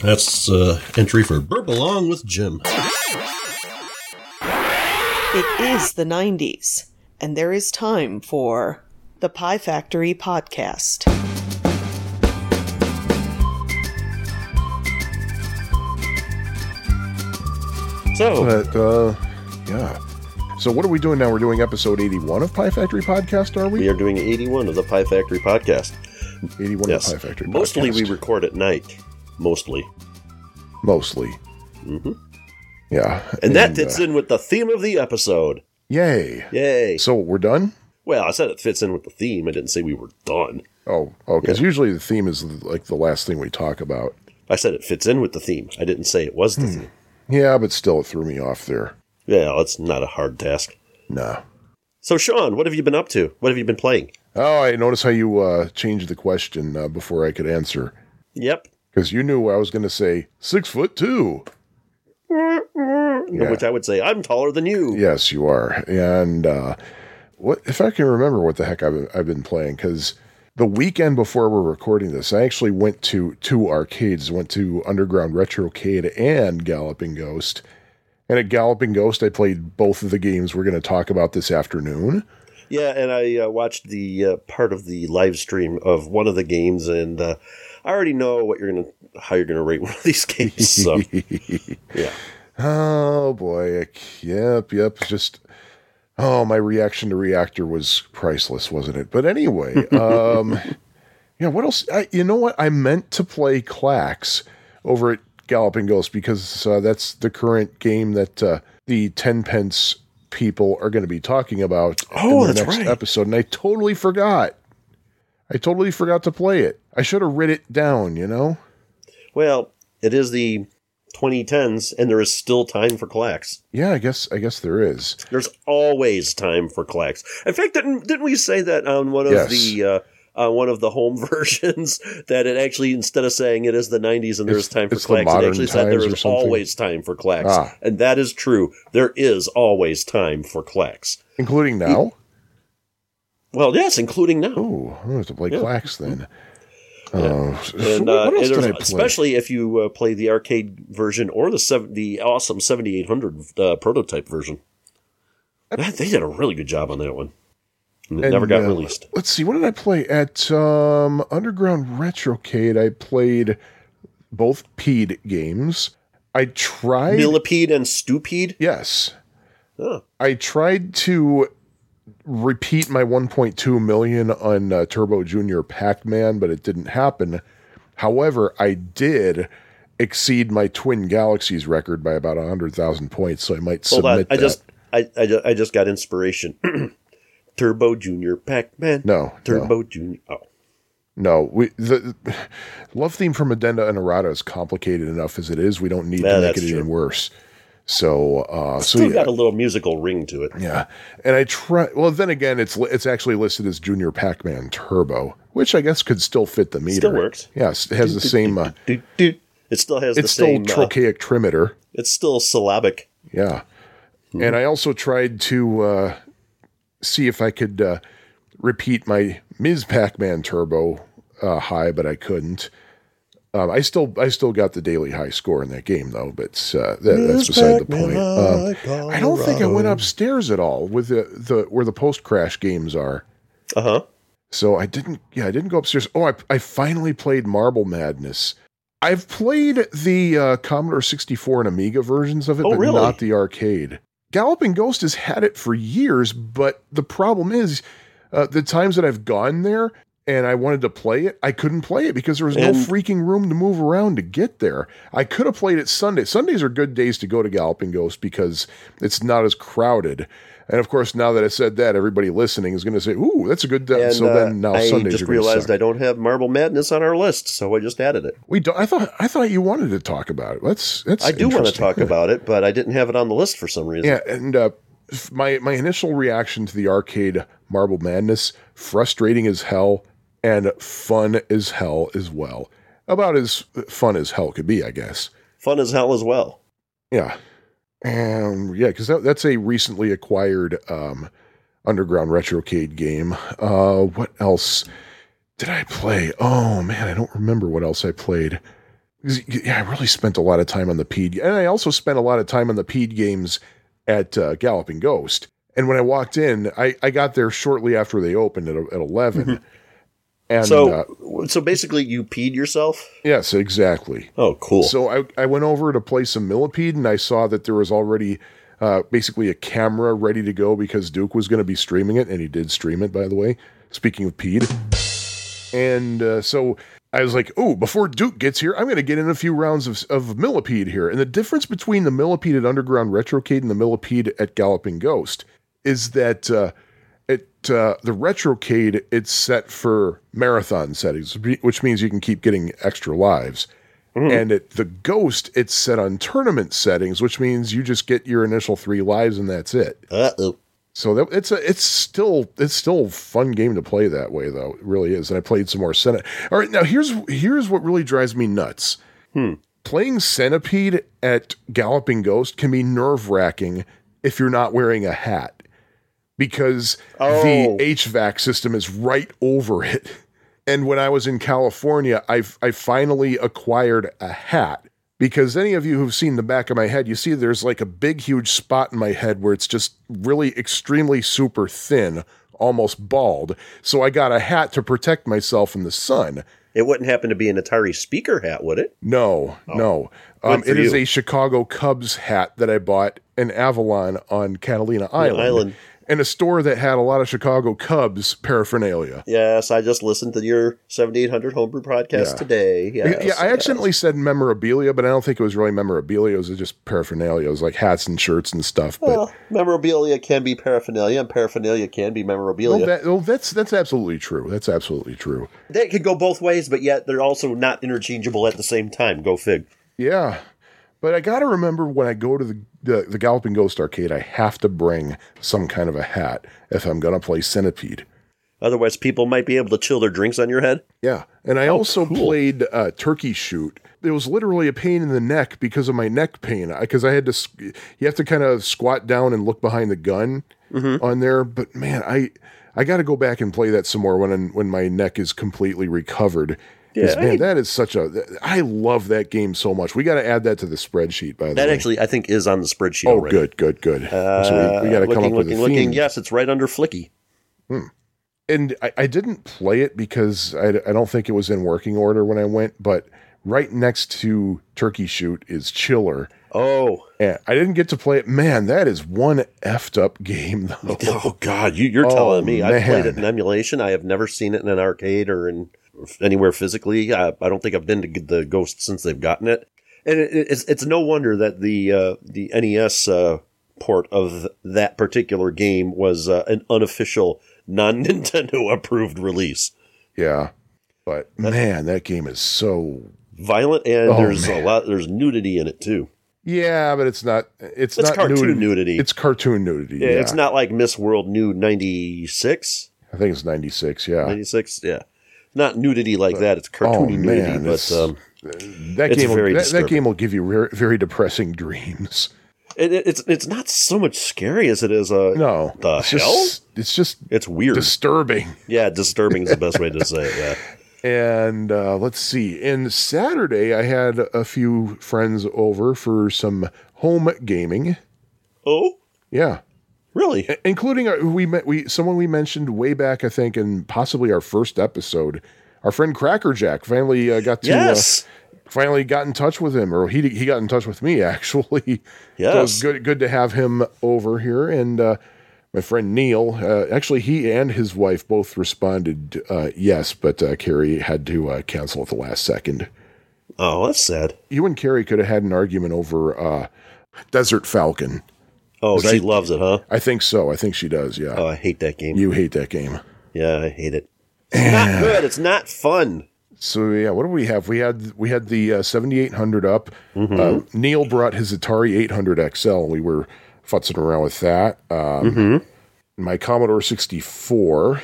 That's uh, entry for Burp Along with Jim. It is the 90s, and there is time for the Pie Factory podcast. So, But uh, yeah. So what are we doing now? We're doing episode eighty-one of Pie Factory Podcast. Are we we? are doing 81 of the Pie Factory podcast. Eighty-one Yes. of Pie Factory. Mostly we record at night. Mostly. mostly. Mhm. Yeah. And that fits uh, in with the theme of the episode. Yay! Yay. So we're done. Well, I said it fits in with the theme. I didn't say we were done. Oh, oh, because usually the theme is like the last thing we talk about. I said it fits in with the theme. I didn't say it was the theme. Yeah, but still, it threw me off there. Yeah, it's not a hard task. Nah. So, Sean, what have you been up to? What have you been playing? Oh, I noticed how you uh, changed the question uh, before I could answer Yep. because you knew I was going to say six foot two. Yeah. Which I would say, I'm taller than you. Yes, you are. And uh, what if I can remember what the heck I've, I've been playing? Because the weekend before we're recording this, I actually went to two arcades. Went to Underground Retrocade and Galloping Ghost. And at Galloping Ghost, I played both of the games we're going to talk about this afternoon. Yeah, and I uh, watched the uh, part of the live stream of one of the games, and uh, I already know what you're gonna, how you're gonna rate one of these games. So, yeah, Oh boy, yep, yep. Just oh, my reaction to Reactor was priceless, wasn't it? But anyway, um, yeah. What else? I, you know what? I meant to play Klax over at Galloping Ghost because uh, that's the current game that uh, the Ten Pence people are going to be talking about Oh, in the next right. episode, and I totally forgot. I totally forgot to play it. I should have writ it down. You know. well, it is the 2010s, and there is still time for Klax. Yeah, I guess. I guess there is. There's always time for Klax. In fact, didn't, didn't we say that on one of Yes. the uh, on one of the home versions that it actually instead of saying it is the 90s and there's time for Klax, it actually said there is always time for Klax, Ah. and that is true. There is always time for Klax. including now. Well, yes, including now. Oh, I'm gonna have to play Yeah. Klax then. Yeah. Oh, And, what uh, else and did I play? especially if you uh, play the arcade version or the seven, the awesome 7800 uh, prototype version. That- they did a really good job on that one. And it And, never got uh, released. Let's see, what did I play at um, Underground Retrocade? I played both Pede games. I tried. Millipede and Stupede. yes, Oh, I tried to repeat my 1.2 million on uh, Turbo Junior Pac-Man, but it didn't happen. However, I did exceed my Twin Galaxies record by about 100,000 points, so I might hold submit on. I that. just, I, I, I just got inspiration. Turbo Junior Pac-Man. No, Turbo Junior. Oh, No, we the, the love theme from Addenda and Errata is complicated enough as it is. We don't need to make it true. even worse. So, uh, so still yeah, got a little musical ring to it. yeah. And I try. Well, then again, it's it's actually listed as Junior Pac-Man Turbo, which I guess could still fit the meter. Still works. Yes, it has the same. Uh, doot. It still has the it's still same. uh, trochaic trimeter. it's still syllabic. Yeah. And I also tried to uh, see if I could uh, repeat my Ms. Pac-Man Turbo uh, high, but I couldn't. Um, I still I still got the daily high score in that game though, but uh, that, that's beside the point. Um, I don't think I went upstairs at all with the, the where the post crash games are. Uh huh. So I didn't. Yeah, I didn't go upstairs. Oh, I I finally played Marble Madness. I've played the uh, Commodore 64 and Amiga versions of it, Oh, but really? not the arcade. Galloping Ghost has had it for years, but the problem is uh, the times that I've gone there and I wanted to play it, I couldn't play it because there was no freaking room to move around to get there. I could have played it Sunday. Sundays are good days to go to Galloping Ghost because it's not as crowded. And of course, now that I said that, everybody listening is going to say, "Ooh, that's a good." day." And so uh, then now I Sundays just are going to realized. I don't have Marble Madness on our list, so I just added it. We don't, I thought I thought you wanted to talk about it. That's that's. I do want to talk about it, but I didn't have it on the list for some reason. Yeah, and uh, my my initial reaction to the arcade Marble Madness, frustrating as hell and fun as hell as well. About as fun as hell could be, I guess. Fun as hell as well. Yeah, um, yeah, because that, that's a recently acquired um, Underground Retrocade game. Uh, what else did I play? Oh man, I don't remember what else I played. Yeah, I really spent a lot of time on the PED, and I also spent a lot of time on the PED games at uh, Galloping Ghost. And when I walked in, I, I got there shortly after they opened at, at 11. And so, uh, so basically, you peed yourself. yes, exactly. Oh, cool. So I, I went over to play some millipede and I saw that there was already uh, basically a camera ready to go because Duke was going to be streaming it, and he did stream it, by the way. Speaking of peed, And uh, so I was like, oh, before Duke gets here, I'm going to get in a few rounds of, of millipede here. And the difference between the millipede at Underground Retrocade and the millipede at Galloping Ghost is that uh, it the Retrocade, it's set for marathon settings, which means you can keep getting extra lives. And at the Ghost, it's set on tournament settings, which means you just get your initial three lives and that's it. uh oh. So that, it's a it's still it's still a fun game to play that way though. It really is. And I played some more Senate. All right, now here's here's what really drives me nuts. Playing Centipede at Galloping Ghost can be nerve wracking if you're not wearing a hat because Oh. the HVAC system is right over it. And when I was in California, I I finally acquired a hat because any of you who've seen the back of my head, you see there's like a big huge spot in my head where it's just really extremely super thin, almost bald. So I got a hat to protect myself from the sun. It wouldn't happen to be an Atari speaker hat, would it? No, no. Um, it is you. a Chicago Cubs hat that I bought in Avalon on Catalina Island, Island. In a store that had a lot of Chicago Cubs paraphernalia. Yes, I just listened to your 7800 Homebrew podcast Yeah. today. Yes, yeah, I yes. accidentally said memorabilia, but I don't think it was really memorabilia. It was just paraphernalia. It was like hats and shirts and stuff. But Well, memorabilia can be paraphernalia, and paraphernalia can be memorabilia. well, that, well, that's that's absolutely true. That's absolutely true. That could go both ways, but yet they're also not interchangeable at the same time. Go fig. Yeah. But I got to remember when I go to the, the, the Galloping Ghost arcade, I have to bring some kind of a hat if I'm going to play Centipede. Otherwise, people might be able to chill their drinks on your head. Yeah. And I also played uh, Turkey Shoot. It was literally a pain in the neck because of my neck pain. Because I, had to, you have to kind of squat down and look behind the gun on there. But man, I I got to go back and play that some more when when my neck is completely recovered. Yeah, man, I- that is such a. I love that game so much. We got to add that to the spreadsheet. By the That way, that actually, I think, is on the spreadsheet oh, already. good, good, good. so we, we got to Uh, come up looking, with looking, a looking. theme. Yes, it's right under Flicky. Hmm. and I, I didn't play it because I, I don't think it was in working order when I went, but right next to Turkey Shoot is Chiller. Oh, And I didn't get to play it. Man, that is one effed up game, though. oh God! You, you're Oh, telling me. I've played it in emulation. I have never seen it in an arcade or in anywhere physically. I, I don't think I've been to the Ghost since they've gotten it. And it, it's it's no wonder that the uh, the NES uh, port of that particular game was uh, an unofficial, non Nintendo approved release. Yeah. But man, that game is so. Violent and Oh, there's man. a lot. There's nudity in it too. Yeah, but it's not. It's, It's not cartoon nudity. It's cartoon nudity. Yeah, Yeah, it's not like Miss World Nude 96. I think it's ninety six. Yeah, 96, yeah. Not nudity like that. It's cartoony oh, nudity, but um, that it's game. Will, that, that game will give you very, very depressing dreams. it, it- it's it's not so much scary as it is. Uh, No, the it's hell. just it's just it's weird. disturbing. yeah, disturbing is the best way to say it. Yeah. And uh, let's see. And Saturday, I had a few friends over for some home gaming. Oh, Yeah, really? including our, we met we someone we mentioned way back, I think, in possibly our first episode. Our friend Crackerjack finally uh, got to Yes. uh, finally got in touch with him, or he he got in touch with me actually. So it was good good to have him over here. And uh, my friend Neil, uh, actually, he and his wife both responded uh, yes, but uh, Carrie had to uh, cancel at the last second. Oh, that's sad. You and Carrie could have had an argument over uh, Desert Falcon. Oh, she I- loves it, huh? I think so. I think she does. Yeah. Oh, I hate that game. you hate that game. yeah, I hate it. It's not good. It's not fun. So yeah, what do we have? We had we had the uh, 7800 up. Uh, Neil brought his Atari 800 XL. We were futzing around with that. Um, My Commodore 64,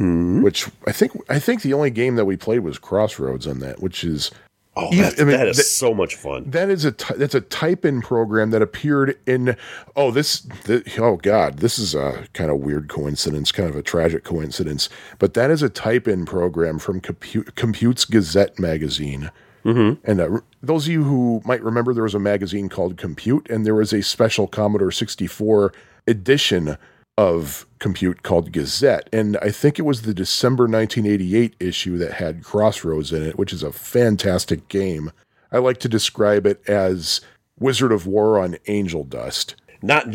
which I think I think the only game that we played was Crossroads on that, which is Oh, that's, I mean, that is that- so much fun. That is a that's a type in program that appeared in oh this, th oh god this is a kind of weird coincidence kind of a tragic coincidence but that is a type in program from Compu- Compute's Gazette magazine mm-hmm. and uh, those of you who might remember there was a magazine called Compute and there was a special Commodore 64 edition of Compute called Gazette and I think it was the December 1988 issue that had Crossroads in it which is a fantastic game. I like to describe it as Wizard of Wor on angel dust. Not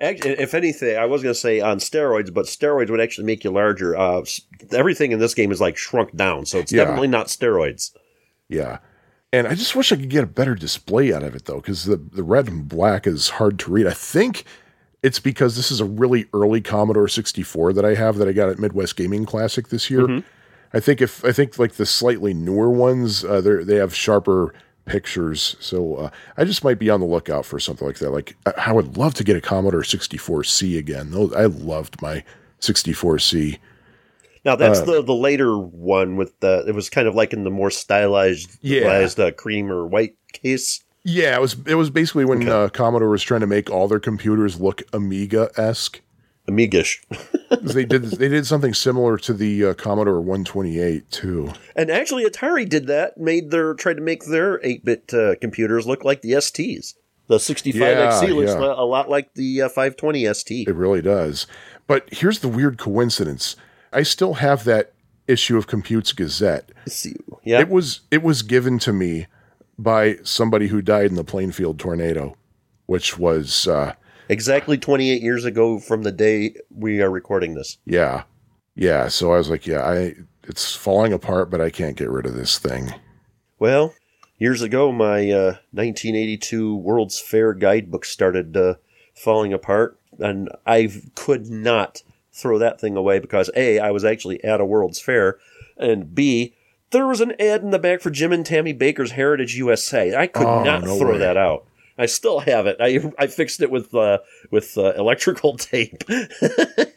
if anything, I was going to say on steroids, but steroids would actually make you larger. Uh, everything in this game is like shrunk down, so it's Yeah. definitely not steroids. Yeah. And I just wish I could get a better display out of it though, because the, the red and black is hard to read. I think it's because this is a really early Commodore 64 that I have that I got at Midwest Gaming Classic this year. I think if I think like the slightly newer ones, uh, they they have sharper pictures. So uh, I just might be on the lookout for something like that. Like I, I would love to get a Commodore 64C again. Those I loved my 64C. Now that's Uh, the the later one with the. It was kind of like in the more stylized, Yeah. stylized, uh, cream or white case. Yeah, it was it was basically when uh, Commodore was trying to make all their computers look Amiga esque. Amigish. they did they did something similar to the uh, Commodore 128 too. and actually, Atari did that. Made their tried to make their eight bit uh, computers look like the STs. The 65XE Yeah, looks yeah. a lot like the uh, 520 ST. It really does. But here's the weird coincidence. I still have that issue of Compute's Gazette. Yeah, It was it was given to me by somebody who died in the Plainfield tornado, which was uh, exactly 28 years ago from the day we are recording this. yeah. Yeah, so I was like, yeah, I it's falling apart, but I can't get rid of this thing. Well, years ago, my uh, 1982 World's Fair guidebook started uh, falling apart, and I could not throw that thing away because A, I was actually at a World's Fair, and B, there was an ad in the back for Jim and Tammy Bakker's Heritage USA. I could Oh, not no throw way. that out. I still have it. I I fixed it with uh, with uh, electrical tape.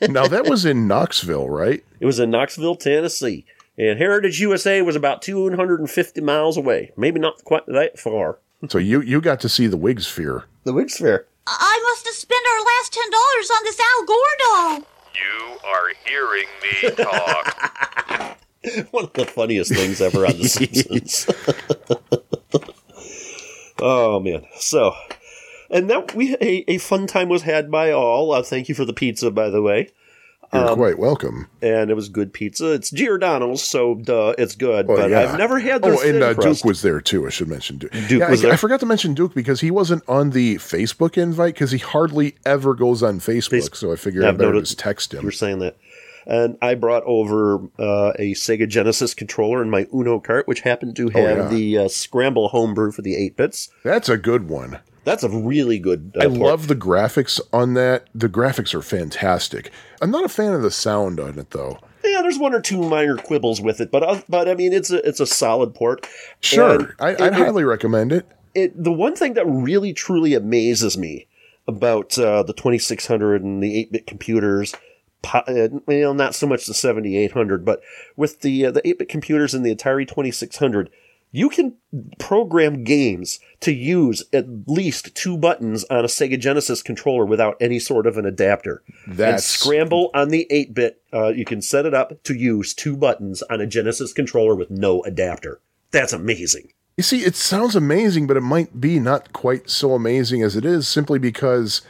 now that was in Knoxville, right? It was in Knoxville, Tennessee. And Heritage USA was about 250 miles away. Maybe not quite that far. So you you got to see the Wigs Fair. The Wigs Fair. I must have spent our last ten dollars on this Al Gore doll. You are hearing me talk. One of the funniest things ever on The Simpsons. oh, man. So, and that we a, a fun time was had by all. Uh, thank you for the pizza, by the way. You're Um, quite welcome. And it was good pizza. It's Giordano's, so duh, it's good. Oh, but yeah. I've never had their Oh, and uh. Duke was there too. I should mention Duke. Duke Yeah, was I, there? I forgot to mention Duke because he wasn't on the Facebook invite because he hardly ever goes on Facebook. Face- so I figured Yeah, I better noted- just text him. You're saying that. And I brought over uh, a Sega Genesis controller in my Uno cart, which happened to have Oh, yeah. the uh, Scramble homebrew for the 8 bits. That's a good one. That's a really good. Uh, I port. love the graphics on that. The graphics are fantastic. I'm not a fan of the sound on it though. Yeah, there's one or two minor quibbles with it, but uh, but I mean, it's a it's a solid port. Sure, And I I'd it- highly recommend it. it, the one thing that really truly amazes me about uh, the 2600 and the 8-bit computers uh, well not so much the 7800 but with the uh, the 8-bit computers and the Atari 2600 you can program games to use at least two buttons on a Sega Genesis controller without any sort of an adapter. and Scramble on the 8-bit, uh, you can set it up to use two buttons on a Genesis controller with no adapter. That's amazing. You see, it sounds amazing, but it might be not quite so amazing as it is simply because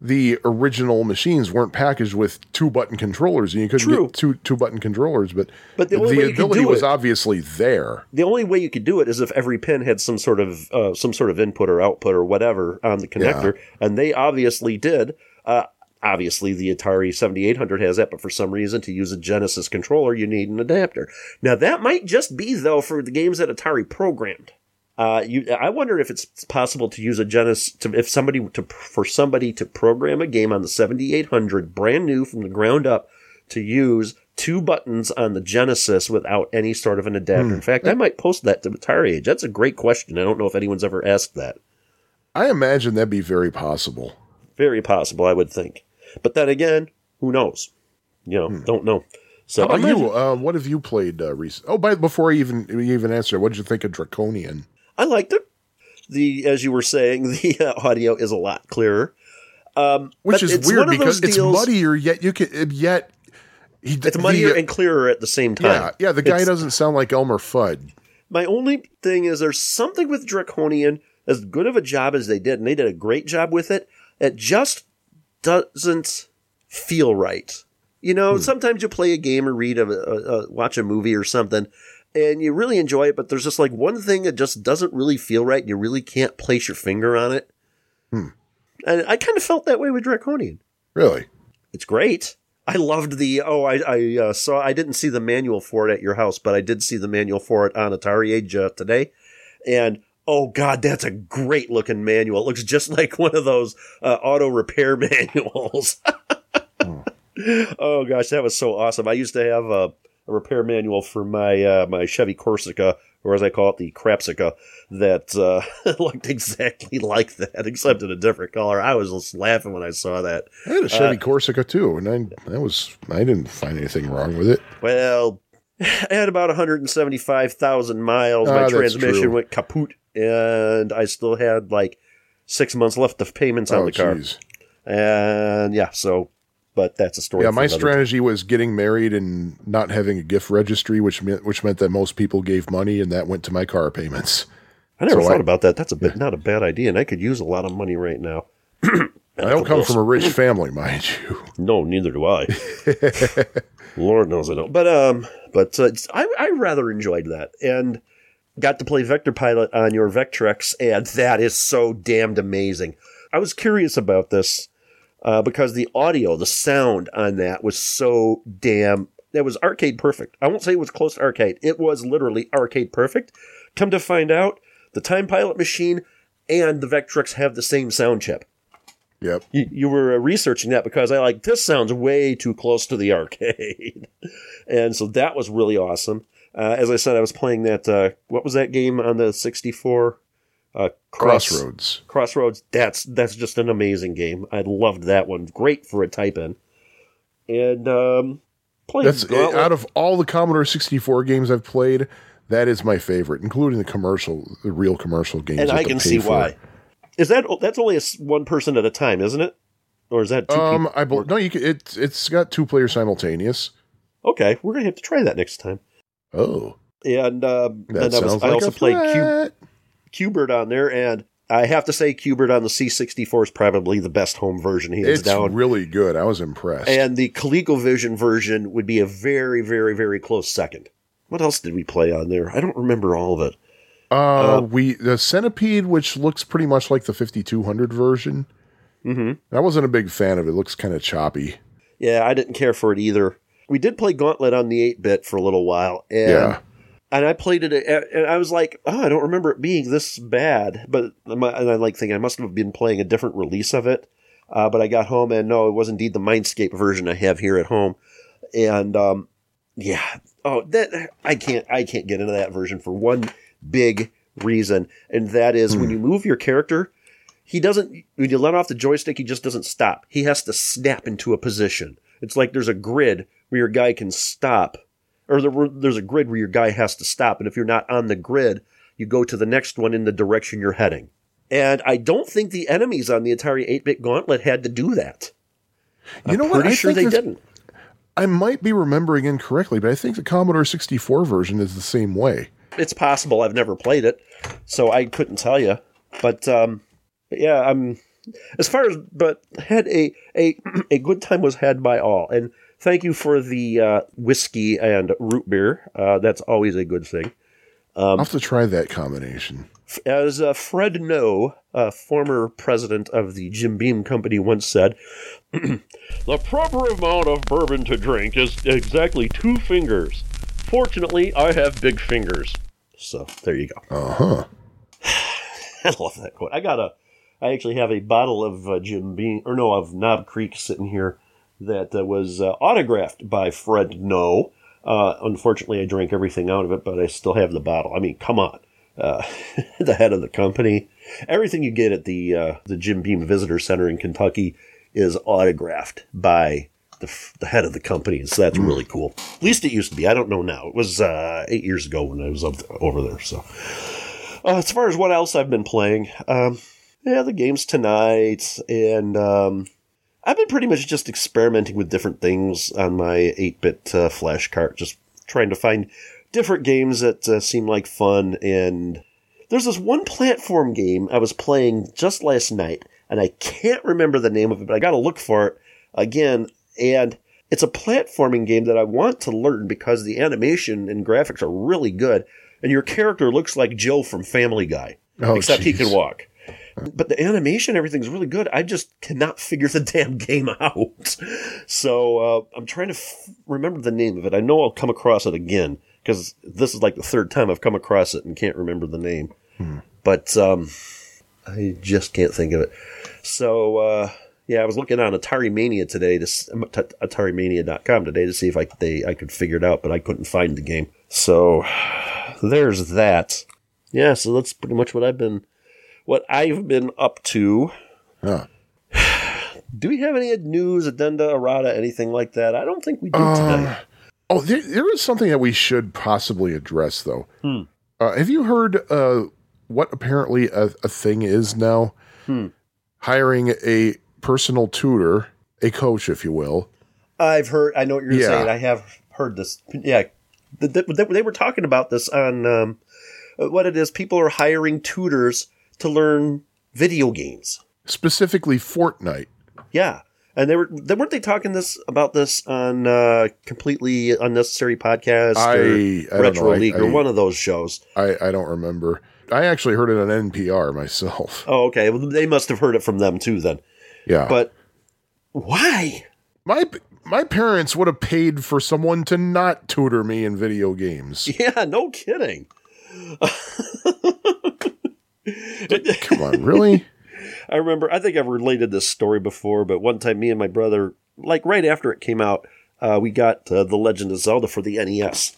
the original machines weren't packaged with two button controllers, and you couldn't True. get two two button controllers. But, But the only way you could ability was it- obviously there. the only way you could do it is if every pin had some sort of uh, some sort of input or output or whatever on the connector, and they obviously did. Uh, obviously, the Atari 7800 has that, but for some reason, to use a Genesis controller, you need an adapter. Now, that might just be though for the games that Atari programmed. Uh, you, I wonder if it's possible to use a Genesis to if somebody to for somebody to program a game on the 7800 brand new from the ground up to use two buttons on the Genesis without any sort of an adapter. In fact, I might post that to Atari Age. That's a great question. I don't know if anyone's ever asked that. I imagine that'd be very possible. Very possible, I would think. But then again, who knows? You know, don't know. So How about I'm you? Uh, what have you played uh, recent? Oh, by before I even even answer, what did you think of Draconian? I liked it. The as you were saying, the uh, audio is a lot clearer. Um, Which is weird because it's muddier, yet you can yet he, It's muddier the, and clearer at the same time. yeah, yeah. The guy It's- doesn't sound like Elmer Fudd. My only thing is there's something with Draconian, as good of a job as they did, and they did a great job with it, it just doesn't feel right. You know, sometimes you play a game or read a, a, a watch a movie or something, and you really enjoy it, but there's just like one thing that just doesn't really feel right, you really can't place your finger on it. Hmm. And I kind of felt that way with Draconian. Really? It's great. I loved the oh I I uh, saw I didn't see the manual for it at your house, but I did see the manual for it on Atari Age uh, today, and oh god, that's a great looking manual. It looks just like one of those uh, auto repair manuals. Oh gosh, that was so awesome. I used to have a, a repair manual for my uh, my Chevy Corsica, or as I call it, the Crapsica, that uh, looked exactly like that, except in a different color. I was just laughing when I saw that. I had a Uh, Chevy Corsica too, and I that was I didn't find anything wrong with it. Well, I had about 175,000 miles. Ah, My transmission true. went kaput, and I still had like six months left of payments on Oh, the car. jeez. And yeah, so, but that's a story. Yeah, my strategy was getting married and not having a gift registry, which meant which meant that most people gave money, and that went to my car payments. I never so thought I- about that. That's a bit not a bad idea, and I could use a lot of money right now. I don't come from a rich family, mind you. No, neither do I. Lord knows I don't. But um, but uh, I I rather enjoyed that and got to play Vector Pilot on your Vectrex, and that is so damned amazing. I was curious about this uh, because the audio, the sound on that was so damn. That was arcade perfect. I won't say it was close to arcade. It was literally arcade perfect. Come to find out, the Time Pilot machine and the Vectrex have the same sound chip Yep. you, you were uh, researching that because I like this sounds way too close to the arcade, and so that was really awesome. Uh, as I said, I was playing that. Uh, what was that game on the sixty four? Uh, Cross- Crossroads. Crossroads. That's that's just an amazing game. I loved that one. Great for a type in. And um, played That's Gauntlet. out of all the Commodore 64 games I've played, that is my favorite, including the commercial, the real commercial games. and I can see for. why. Is that that's only a one person at a time, isn't it? Or is that two Um, people? I bel no, you can, it's it's got two players simultaneous. Okay, we're gonna have to try that next time. Oh, And um, that and I, was, sounds I like also a played Q, Qbert on there, and I have to say Qbert on the C64 is probably the best home version hands It's down. really good. I was impressed. and the ColecoVision version would be a very, very, very close second. What else did we play on there? I don't remember all of it. uh, we the Centipede, which looks pretty much like the 5200 version. hmm I wasn't a big fan of it. It looks kind of choppy. Yeah, I didn't care for it either. We did play Gauntlet on the 8 bit for a little while, and Yeah. And I played it, and I was like, oh, I don't remember it being this bad. But and I like thinking I must have been playing a different release of it. Uh, but I got home, and no, it was indeed the Mindscape version I have here at home. And um, yeah, oh, that I can't, I can't get into that version for one big reason, and that is when you move your character, he doesn't. When you let off the joystick, he just doesn't stop. He has to snap into a position. It's like there's a grid where your guy can stop or there, there's a grid where your guy has to stop. And if you're not on the grid, you go to the next one in the direction you're heading. And I don't think the enemies on the Atari 8-bit Gauntlet had to do that. You I'm know what? Pretty I sure they didn't. I might be remembering incorrectly, but I think the Commodore 64 version is the same way. It's possible. I've never played it, so I couldn't tell you. But, um, but yeah, I'm as far as but had a a a good time was had by all. And thank you for the uh, whiskey and root beer. Uh, that's always a good thing. I'll have to try that combination. As uh, Fred Noe, a former president of the Jim Beam Company, once said, The proper amount of bourbon to drink is exactly two fingers. Fortunately, I have big fingers. So, there you go. Uh huh. I love that quote. I got a, I actually have a bottle of uh, Jim Beam, or no, of Knob Creek sitting here that uh, was uh, autographed by Fred Noe. Uh, unfortunately, I drank everything out of it, but I still have the bottle. I mean, come on. Uh, the head of the company. Everything you get at the uh, the Jim Beam Visitor Center in Kentucky is autographed by the, f- the head of the company, so that's really cool. At least it used to be. I don't know now. It was uh, eight years ago when I was up over there. So, uh, as far as what else I've been playing, um, yeah, the games tonight, and um, I've been pretty much just experimenting with different things on my 8 bit uh, flash cart, just trying to find different games that uh, seem like fun. And there's this one platform game I was playing just last night, and I can't remember the name of it, but I got to look for it again. And it's a platforming game that I want to learn because the animation and graphics are really good, and your character looks like Joe from Family Guy, Oh, except he can walk. But the animation, everything's really good. I just cannot figure the damn game out. So uh, I'm trying to f- remember the name of it. I know I'll come across it again because this is like the third time I've come across it and can't remember the name. But um, I just can't think of it. So uh, yeah, I was looking on Atari Mania today to AtariMania.com today to see if I they I could figure it out, but I couldn't find the game. So there's that. Yeah, so that's pretty much what I've been what I've been up to. Huh. Do we have any news, addenda, errata, anything like that? I don't think we do tonight. Oh, there, there is something that we should possibly address, though. Hmm. Uh, have you heard uh, what apparently a, a thing is now? Hmm. Hiring a personal tutor, a coach, if you will. I've heard. I know what you're Yeah. saying. I have heard this. Yeah, The- the- they, were talking about this on um, uh, what it is. People are hiring tutors to learn video games. Specifically, Fortnite. Yeah, and they were they weren't they talking this about this on uh, completely unnecessary podcast I- or I Retro know. I- League or one of those shows. I, I don't remember. I actually heard it on NPR myself. Oh, okay. Well, they must have heard it from them too then. Yeah. But why? my my parents would have paid for someone to not tutor me in video games. Yeah, no kidding. Come on, really? I remember, I think I've related this story before, but one time me and my brother, like right after it came out, uh, we got uh, The Legend of Zelda for the NES.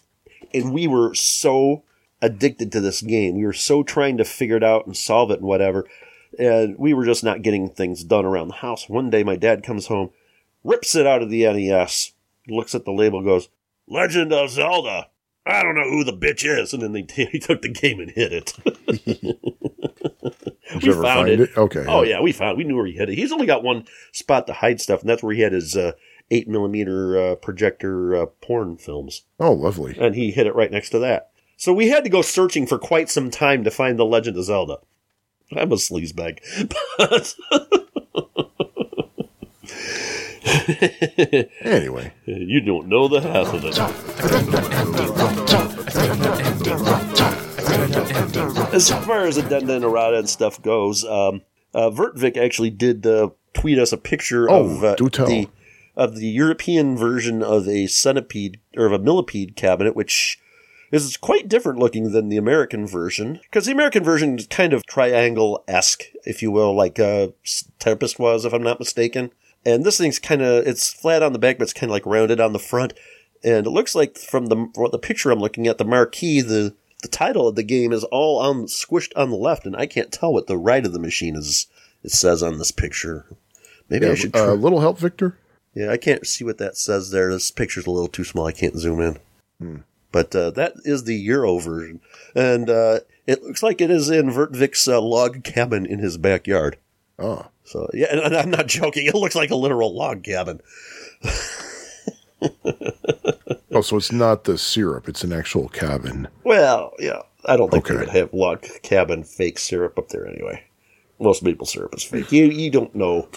And we were so addicted to this game. We were so trying to figure it out and solve it and whatever. And we were just not getting things done around the house. One day my dad comes home, rips it out of the NES, looks at the label, goes, Legend of Zelda. I don't know who the bitch is. And then they, he took the game and hit it. Did We you ever found find it. it? Okay. Oh yeah, we found. We knew where he hid it. He's only got one spot to hide stuff, and that's where he had his uh, eight millimeter uh, projector uh, porn films, Oh, lovely. and he hid it right next to that. So we had to go searching for quite some time to find the Legend of Zelda. I'm a sleazebag, but Anyway, you don't know the half of it. As far as addenda and errata and stuff goes, um, uh, Vertvik actually did uh, tweet us a picture Oh, of uh, the of the European version of a centipede or of a millipede cabinet, which is quite different looking than the American version. Because the American version is kind of triangle esque, if you will, like uh, Tempest was, if I'm not mistaken. And this thing's kind of it's flat on the back, but it's kind of like rounded on the front. And it looks like from the from the picture I'm looking at, the marquee, the the title of the game is all on squished on the left, and I can't tell what the right of the machine is. It says on this picture. Maybe I yeah, should. uh, Try. little help, Victor. Yeah, I can't see what that says there. This picture's a little too small. I can't zoom in. But uh, that is the Euro version. And uh, it looks like it is in Vertvik's uh, log cabin in his backyard. Oh, So, yeah, and I'm not joking. It looks like a literal log cabin. oh, so it's not the syrup; it's an actual cabin. Well, yeah, I don't think they Okay. would have log cabin fake syrup up there anyway. Most maple syrup is fake. You, you don't know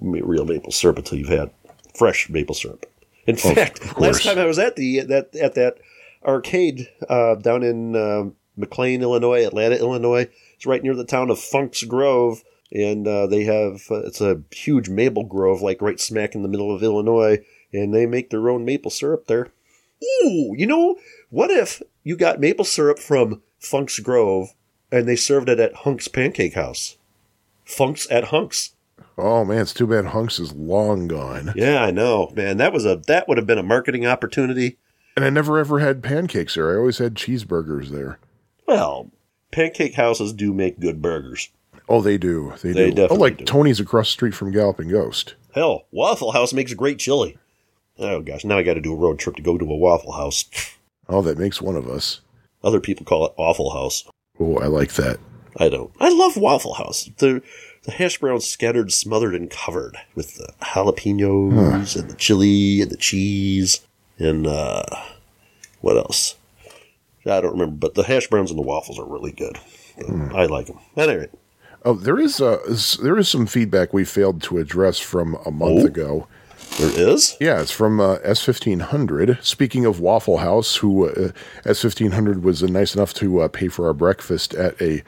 real maple syrup until you've had fresh maple syrup. In fact, last time I was at the that at that arcade uh, down in uh, McLean, Illinois, Atlanta, Illinois. It's right near the town of Funk's Grove, and uh, they have uh, it's a huge maple grove, like right smack in the middle of Illinois, and they make their own maple syrup there. Ooh, you know what if you got maple syrup from Funk's Grove and they served it at Hunk's Pancake House? Funk's at Hunk's. Oh man, it's too bad Hunks is long gone, Yeah, I know, man. That was a that would have been a marketing opportunity. and I never ever had pancakes there. I always had cheeseburgers there. Well, pancake houses do make good burgers. Oh, they do. They, They do. Oh, definitely oh, like do. Tony's across the street from Galloping Ghost. Hell, Waffle House makes great chili. Oh gosh, now I got to do a road trip to go to a Waffle House. Oh, that makes one of us. Other people call it Awful House. Oh, I like that. I don't. I love Waffle House. The the hash browns scattered, smothered, and covered with the jalapenos and the chili and the cheese and uh, what else? I don't remember, but the hash browns and the waffles are really good. I like them. At any rate, Oh, there is uh, there is some feedback we failed to address from a month Oh? ago. There is. Yeah, it's from uh, S1500. Speaking of Waffle House, who uh, S1500 was uh, nice enough to uh, pay for our breakfast at a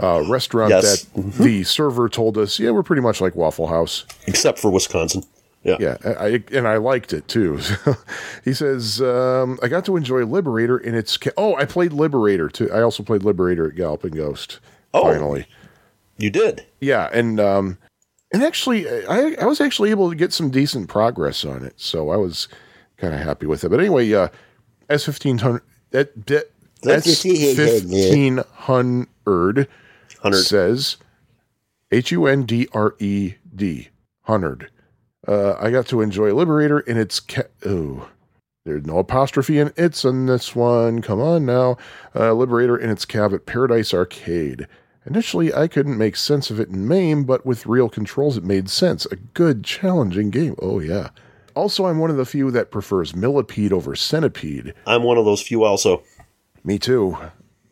uh, restaurant Yes. that the server told us, yeah, we're pretty much like Waffle House. Except for Wisconsin. Yeah. Yeah, I, I- and I liked it too. he says, um, I got to enjoy Liberator in its. Ca- oh, I played Liberator too. I also played Liberator at Galloping Ghost. Oh. Finally. You did. Yeah, and um, and actually, I I was actually able to get some decent progress on it, so I was kind of happy with it. But anyway, uh, S fifteen hundred S fifteen hundred Hundred. says H U N D R E D hundred. Uh, I got to enjoy Liberator in its ca- oh. There's no apostrophe in it's on this one. Come on now. Uh, Liberator in its cab at Paradise Arcade. Initially, I couldn't make sense of it in MAME, but with real controls, it made sense. A good, challenging game. Oh, yeah. Also, I'm one of the few that prefers Millipede over Centipede. I'm one of those few also. Me too.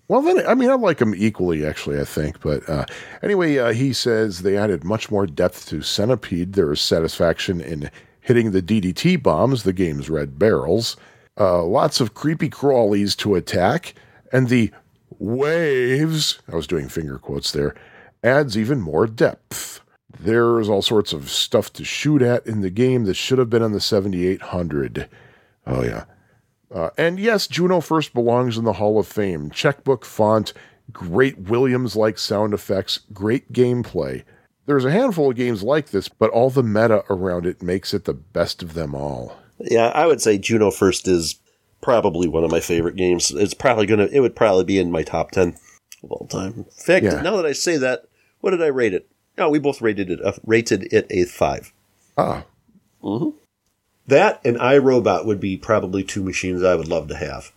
Well, then, I mean, I like them equally, actually, I think. But uh, anyway, uh, he says they added much more depth to Centipede. There is satisfaction in hitting the DDT bombs, the game's red barrels, uh, lots of creepy crawlies to attack, and the waves, I was doing finger quotes there, adds even more depth. There's all sorts of stuff to shoot at in the game that should have been on the 7800. Oh, yeah. Uh, and yes, Juno First belongs in the Hall of Fame. Checkbook font, great Williams like sound effects, great gameplay. There's a handful of games like this, but all the meta around it makes it the best of them all. Yeah, I would say Juno First is probably one of my favorite games. It's probably gonna. It would probably be in my top ten of all time. In fact, Yeah. now that I say that, what did I rate it? Oh, we both rated it. Uh, rated it a five. Ah, That and iRobot would be probably two machines I would love to have.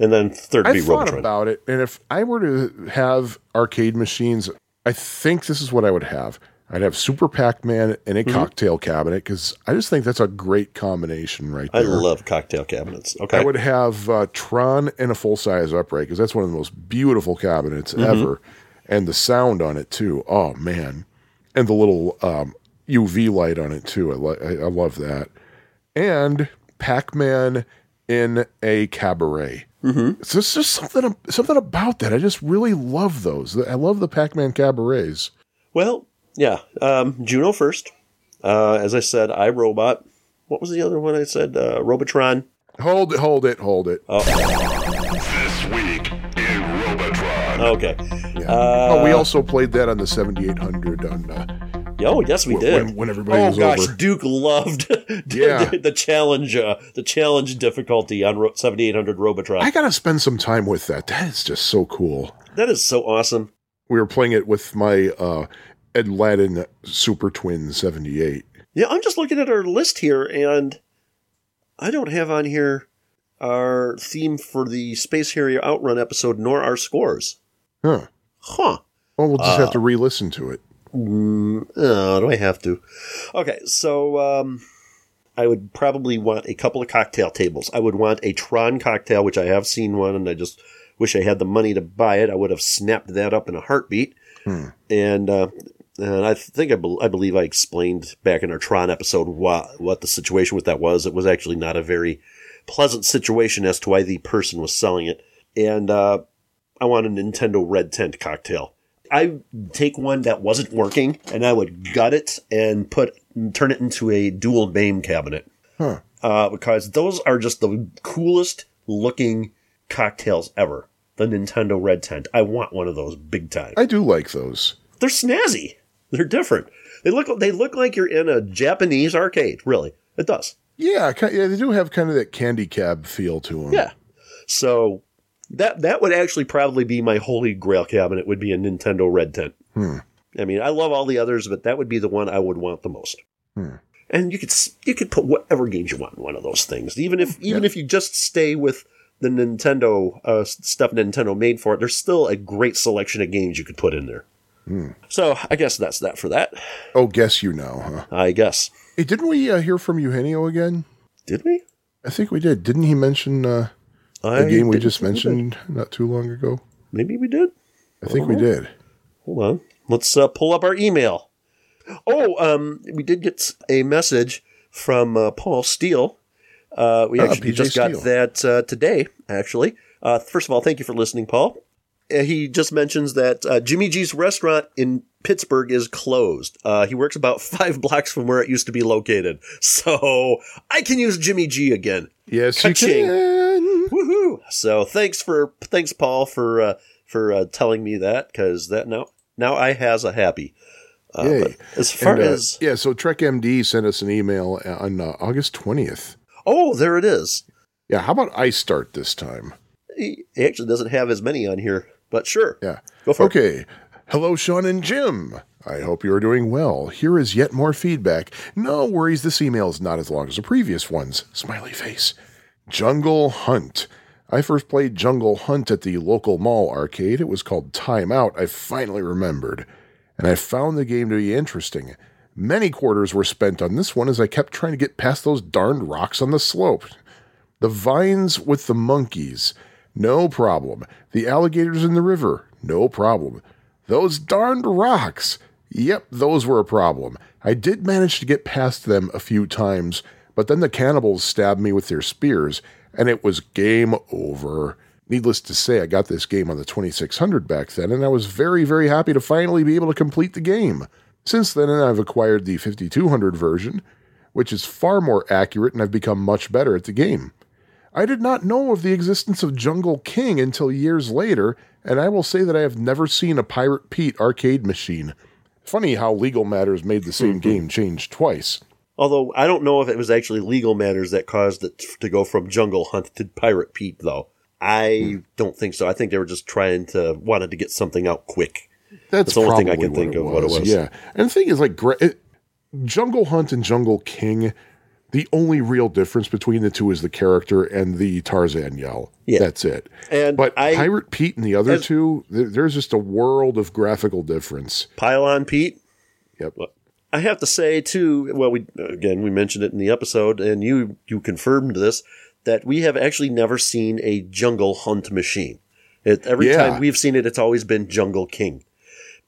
And then third would I be thought Robotron. about it, and if I were to have arcade machines, I think this is what I would have. I'd have Super Pac Man and Mm-hmm. a cocktail cabinet because I just think that's a great combination right there. I love cocktail cabinets. Okay. I would have uh, Tron and a full size upright because that's one of the most beautiful cabinets ever, and the sound on it too. Oh man, and the little um, UV light on it too. I, li- I, I love that. And Pac Man in a cabaret. Mm-hmm. So it's just something something about that. I just really love those. I love the Pac Man cabarets. well, yeah. Um, Juno first. Uh, as I said, iRobot. What was the other one I said? Uh, Robotron. Hold it, hold it, hold it. This week in Robotron. Okay. Yeah. Uh, oh, we also played that on the 7800 on uh, Oh, yes, we did. when- when everybody oh was gosh, over. Duke loved Yeah. the, the challenge, uh, the challenge difficulty on Ro- 7800 Robotron. I gotta spend some time with that. That is just so cool. that is so awesome. We were playing it with my uh, Edladdin Super Twin 78. Yeah, I'm just looking at our list here, and I don't have on here our theme for the Space Harrier Outrun episode, nor our scores. Huh. Huh. Well, we'll just Uh, have to re-listen to it. Mm, oh, do I have to? Okay, so um, I would probably want a couple of cocktail tables. I would want a Tron cocktail, which I have seen one, and I just wish I had the money to buy it. I would have snapped that up in a heartbeat. And uh, and I think I, bel I believe I explained back in our Tron episode what what the situation with that was. It was actually not a very pleasant situation as to why the person was selling it. And uh, I want a Nintendo Red Tent cocktail. I take one that wasn't working and I would gut it and put turn it into a dual MAME cabinet. Huh. Uh, because those are just the coolest looking cocktails ever. The Nintendo Red Tent. I want one of those big time. I do like those. They're snazzy. They're different. They look they look like you're in a Japanese arcade. Really, it does. Yeah, yeah, they do have kind of that candy cab feel to them. Yeah. So that that would actually probably be my holy grail cabinet. Would be a Nintendo Red Tent. Hmm. I mean, I love all the others, but that would be the one I would want the most. Hmm. and you could you could put whatever games you want in one of those things. Even if even if you just stay with the Nintendo uh, stuff Nintendo made for it, there's still a great selection of games you could put in there. So I guess that's that for that. Oh, guess you know, huh? I guess Hey, didn't we uh, hear from Eugenio again? did we? I think we did. Didn't he mention uh, I the game we just think we mentioned not too long ago? Maybe we did. I think we did. Hold on. Let's uh, pull up our email. Oh, um, we did get a message from uh, Paul Steele. Uh, we Ah, actually just got that uh, today, actually. Uh, first of all, thank you for listening, Paul. Uh, he just mentions that uh, Jimmy G's restaurant in Pittsburgh is closed. Uh, he works about five blocks from where it used to be located. So I can use Jimmy G again. Yes, Ka-ching. you can. Woohoo! So thanks for thanks Paul for uh, for uh, telling me that because that now now I has a happy. Uh, Yay. as far And, as yeah, so Trek MD sent us an email on uh, August twentieth. oh, there it is. Yeah, how about I start this time? He actually doesn't have as many on here, but sure. Yeah. Go for it. okay. Hello, Sean and Jim. I hope you are doing well. Here is yet more feedback. No worries, this email is not as long as the previous ones. Smiley face. Jungle Hunt. I first played Jungle Hunt at the local mall arcade. It was called Time Out. I finally remembered. And I found the game to be interesting. Many quarters were spent on this one as I kept trying to get past those darned rocks on the slope. The vines with the monkeys, no problem. The alligators in the river, no problem. Those darned rocks, yep, those were a problem. I did manage to get past them a few times, but then the cannibals stabbed me with their spears, and it was game over. Needless to say, I got this game on the 2600 back then, and I was very, very happy to finally be able to complete the game. Since then, I've acquired the 5200 version, which is far more accurate, and I've become much better at the game. I did not know of the existence of Jungle King until years later, and I will say that I have never seen a Pirate Pete arcade machine. Funny how legal matters made the same mm-hmm. game change twice. Although I don't know if it was actually legal matters that caused it to go from Jungle Hunt to Pirate Pete, though. I hmm. don't think so. I think they were just trying to wanted to get something out quick. That's, That's the only thing I can think of what it was. Yeah, and the thing is, like, it, Jungle Hunt and Jungle King, the only real difference between the two is the character and the Tarzan yell. Yeah. that's it. And But I Pirate Pete and the other as- two, there's just a world of graphical difference. Pylon Pete. Yep. I have to say too. Well, we again we mentioned it in the episode, and you you confirmed this that we have actually never seen a Jungle Hunt machine. It, every Yeah. time we've seen it, it's always been Jungle King.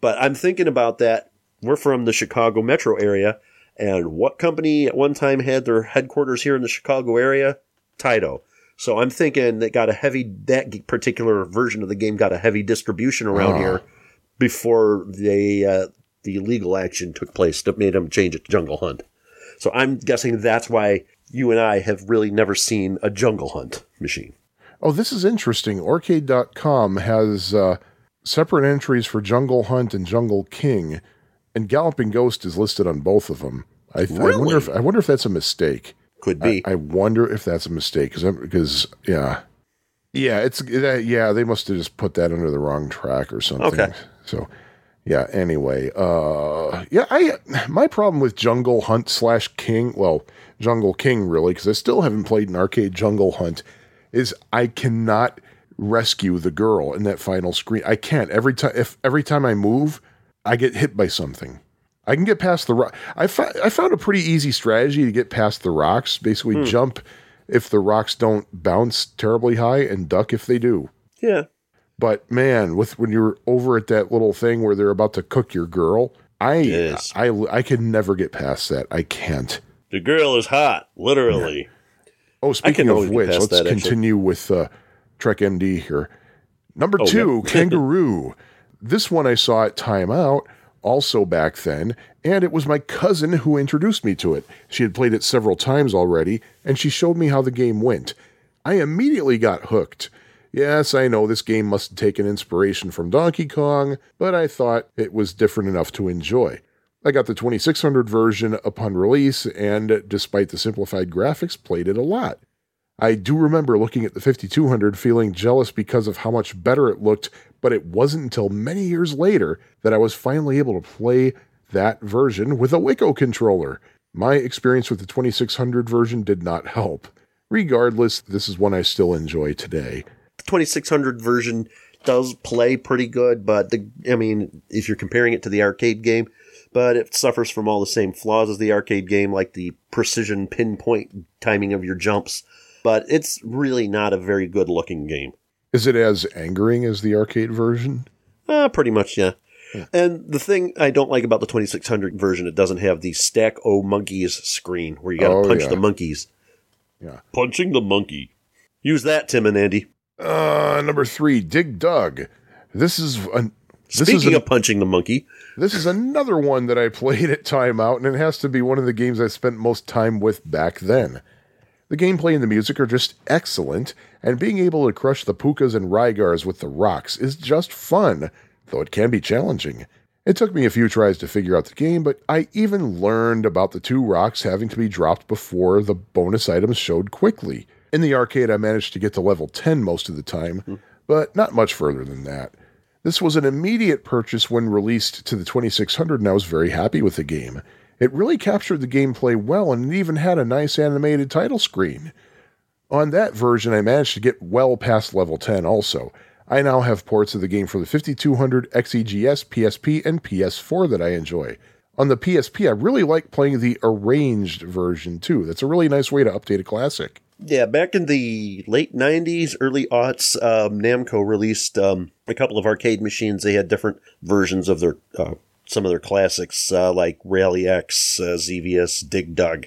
But I'm thinking about that. We're from the Chicago metro area, and what company at one time had their headquarters here in the Chicago area? Taito. So I'm thinking that got a heavy that particular version of the game got a heavy distribution around Ah. here before they uh, the legal action took place that made them change it to Jungle Hunt. So I'm guessing that's why you and I have really never seen a Jungle Hunt machine. Oh, this is interesting. Arcade.com has uh, separate entries for Jungle Hunt and Jungle King, and Galloping Ghost is listed on both of them. I, I Really? wonder if I wonder if that's a mistake. Could be. I wonder if that's a mistake because because yeah, yeah, it's that yeah they must have just put that under the wrong track or something. Okay. So yeah. Anyway, uh, yeah, I my problem with Jungle Hunt slash King, well, Jungle King really, because I still haven't played an arcade Jungle Hunt, is I cannot rescue the girl in that final screen. I can't every time if every time I move, I get hit by something. I can get past the rock. I, fi- I found a pretty easy strategy to get past the rocks. Basically, jump if the rocks don't bounce terribly high, and duck if they do. yeah. But man, with when you're over at that little thing where they're about to cook your girl, I Yes. I I can never get past that. I can't. The girl is hot, literally. Oh, speaking of which, let's that, actually. continue with uh, Trek MD here. Number Oh, two, yep. Kangaroo. This one I saw at Time Out, also back then, and it was my cousin who introduced me to it. She had played it several times already, and she showed me how the game went. I immediately got hooked. Yes, I know this game must have taken inspiration from Donkey Kong, but I thought it was different enough to enjoy. I got the 2600 version upon release, and despite the simplified graphics, played it a lot. I do remember looking at the 5200 feeling jealous because of how much better it looked, but it wasn't until many years later that I was finally able to play that version with a Wico controller. My experience with the 2600 version did not help. Regardless, this is one I still enjoy today. The 2600 version does play pretty good, but the, I mean, if you're comparing it to the arcade game, but it suffers from all the same flaws as the arcade game, like the precision pinpoint timing of your jumps. But it's really not a very good looking game. Is it as angering as the arcade version? Uh, pretty much, yeah. And the thing I don't like about the 2600 version, it doesn't have the stack o monkeys screen where you got to Oh, punch yeah. the monkeys. Yeah. Punching the monkey. Use that, Tim and Andy. Uh, number three, Dig Dug. This is an, this is Speaking an- of punching the monkey, This is another one that I played at timeout, and it has to be one of the games I spent most time with back then. The gameplay and the music are just excellent, and being able to crush the Pookas and Fygars with the rocks is just fun, though it can be challenging. It took me a few tries to figure out the game, but I even learned about the two rocks having to be dropped before the bonus items showed quickly. In the arcade, I managed to get to level 10 most of the time, hmm. but not much further than that. This was an immediate purchase when released to the 2600, and I was very happy with the game. It really captured the gameplay well, and it even had a nice animated title screen. On that version, I managed to get well past level 10 also. I now have ports of the game for the 5200, XEGS, PSP, and PS4 that I enjoy. On the PSP, I really like playing the arranged version too. That's a really nice way to update a classic. yeah, back in the late 90s, early aughts, um, Namco released um, a couple of arcade machines. They had different versions of their uh, some of their classics, uh, like Rally X, uh, Xevious, Dig Dug.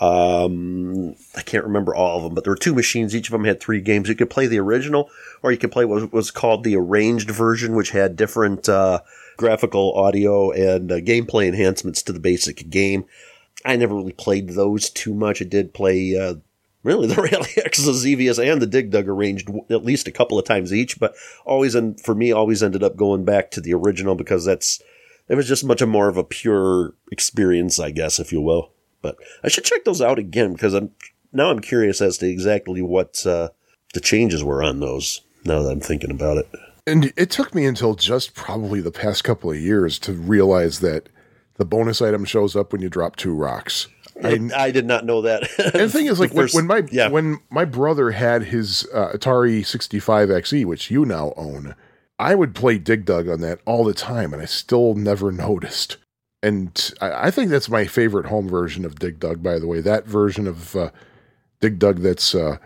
Um, I can't remember all of them, but there were two machines. Each of them had three games. You could play the original, or you could play what was called the arranged version, which had different uh, graphical, audio, and uh, gameplay enhancements to the basic game. I never really played those too much. I did play uh, really the Rally X, the Xevious, and the Dig Dug arranged at least a couple of times each, but always, and for me, always ended up going back to the original because that's it was just much more of a pure experience, I guess, if you will. But I should check those out again because I'm now I'm curious as to exactly what uh, the changes were on those. Now that I'm thinking about it, And it took me until just probably the past couple of years to realize that the bonus item shows up when you drop two rocks. I, I did not know that. and the thing is, like when, First- when my yeah. when my brother had his uh, Atari 65XE, which you now own, I would play Dig Dug on that all the time, and I still never noticed. And I, I think that's my favorite home version of Dig Dug. By the way, that version of uh, Dig Dug that's uh,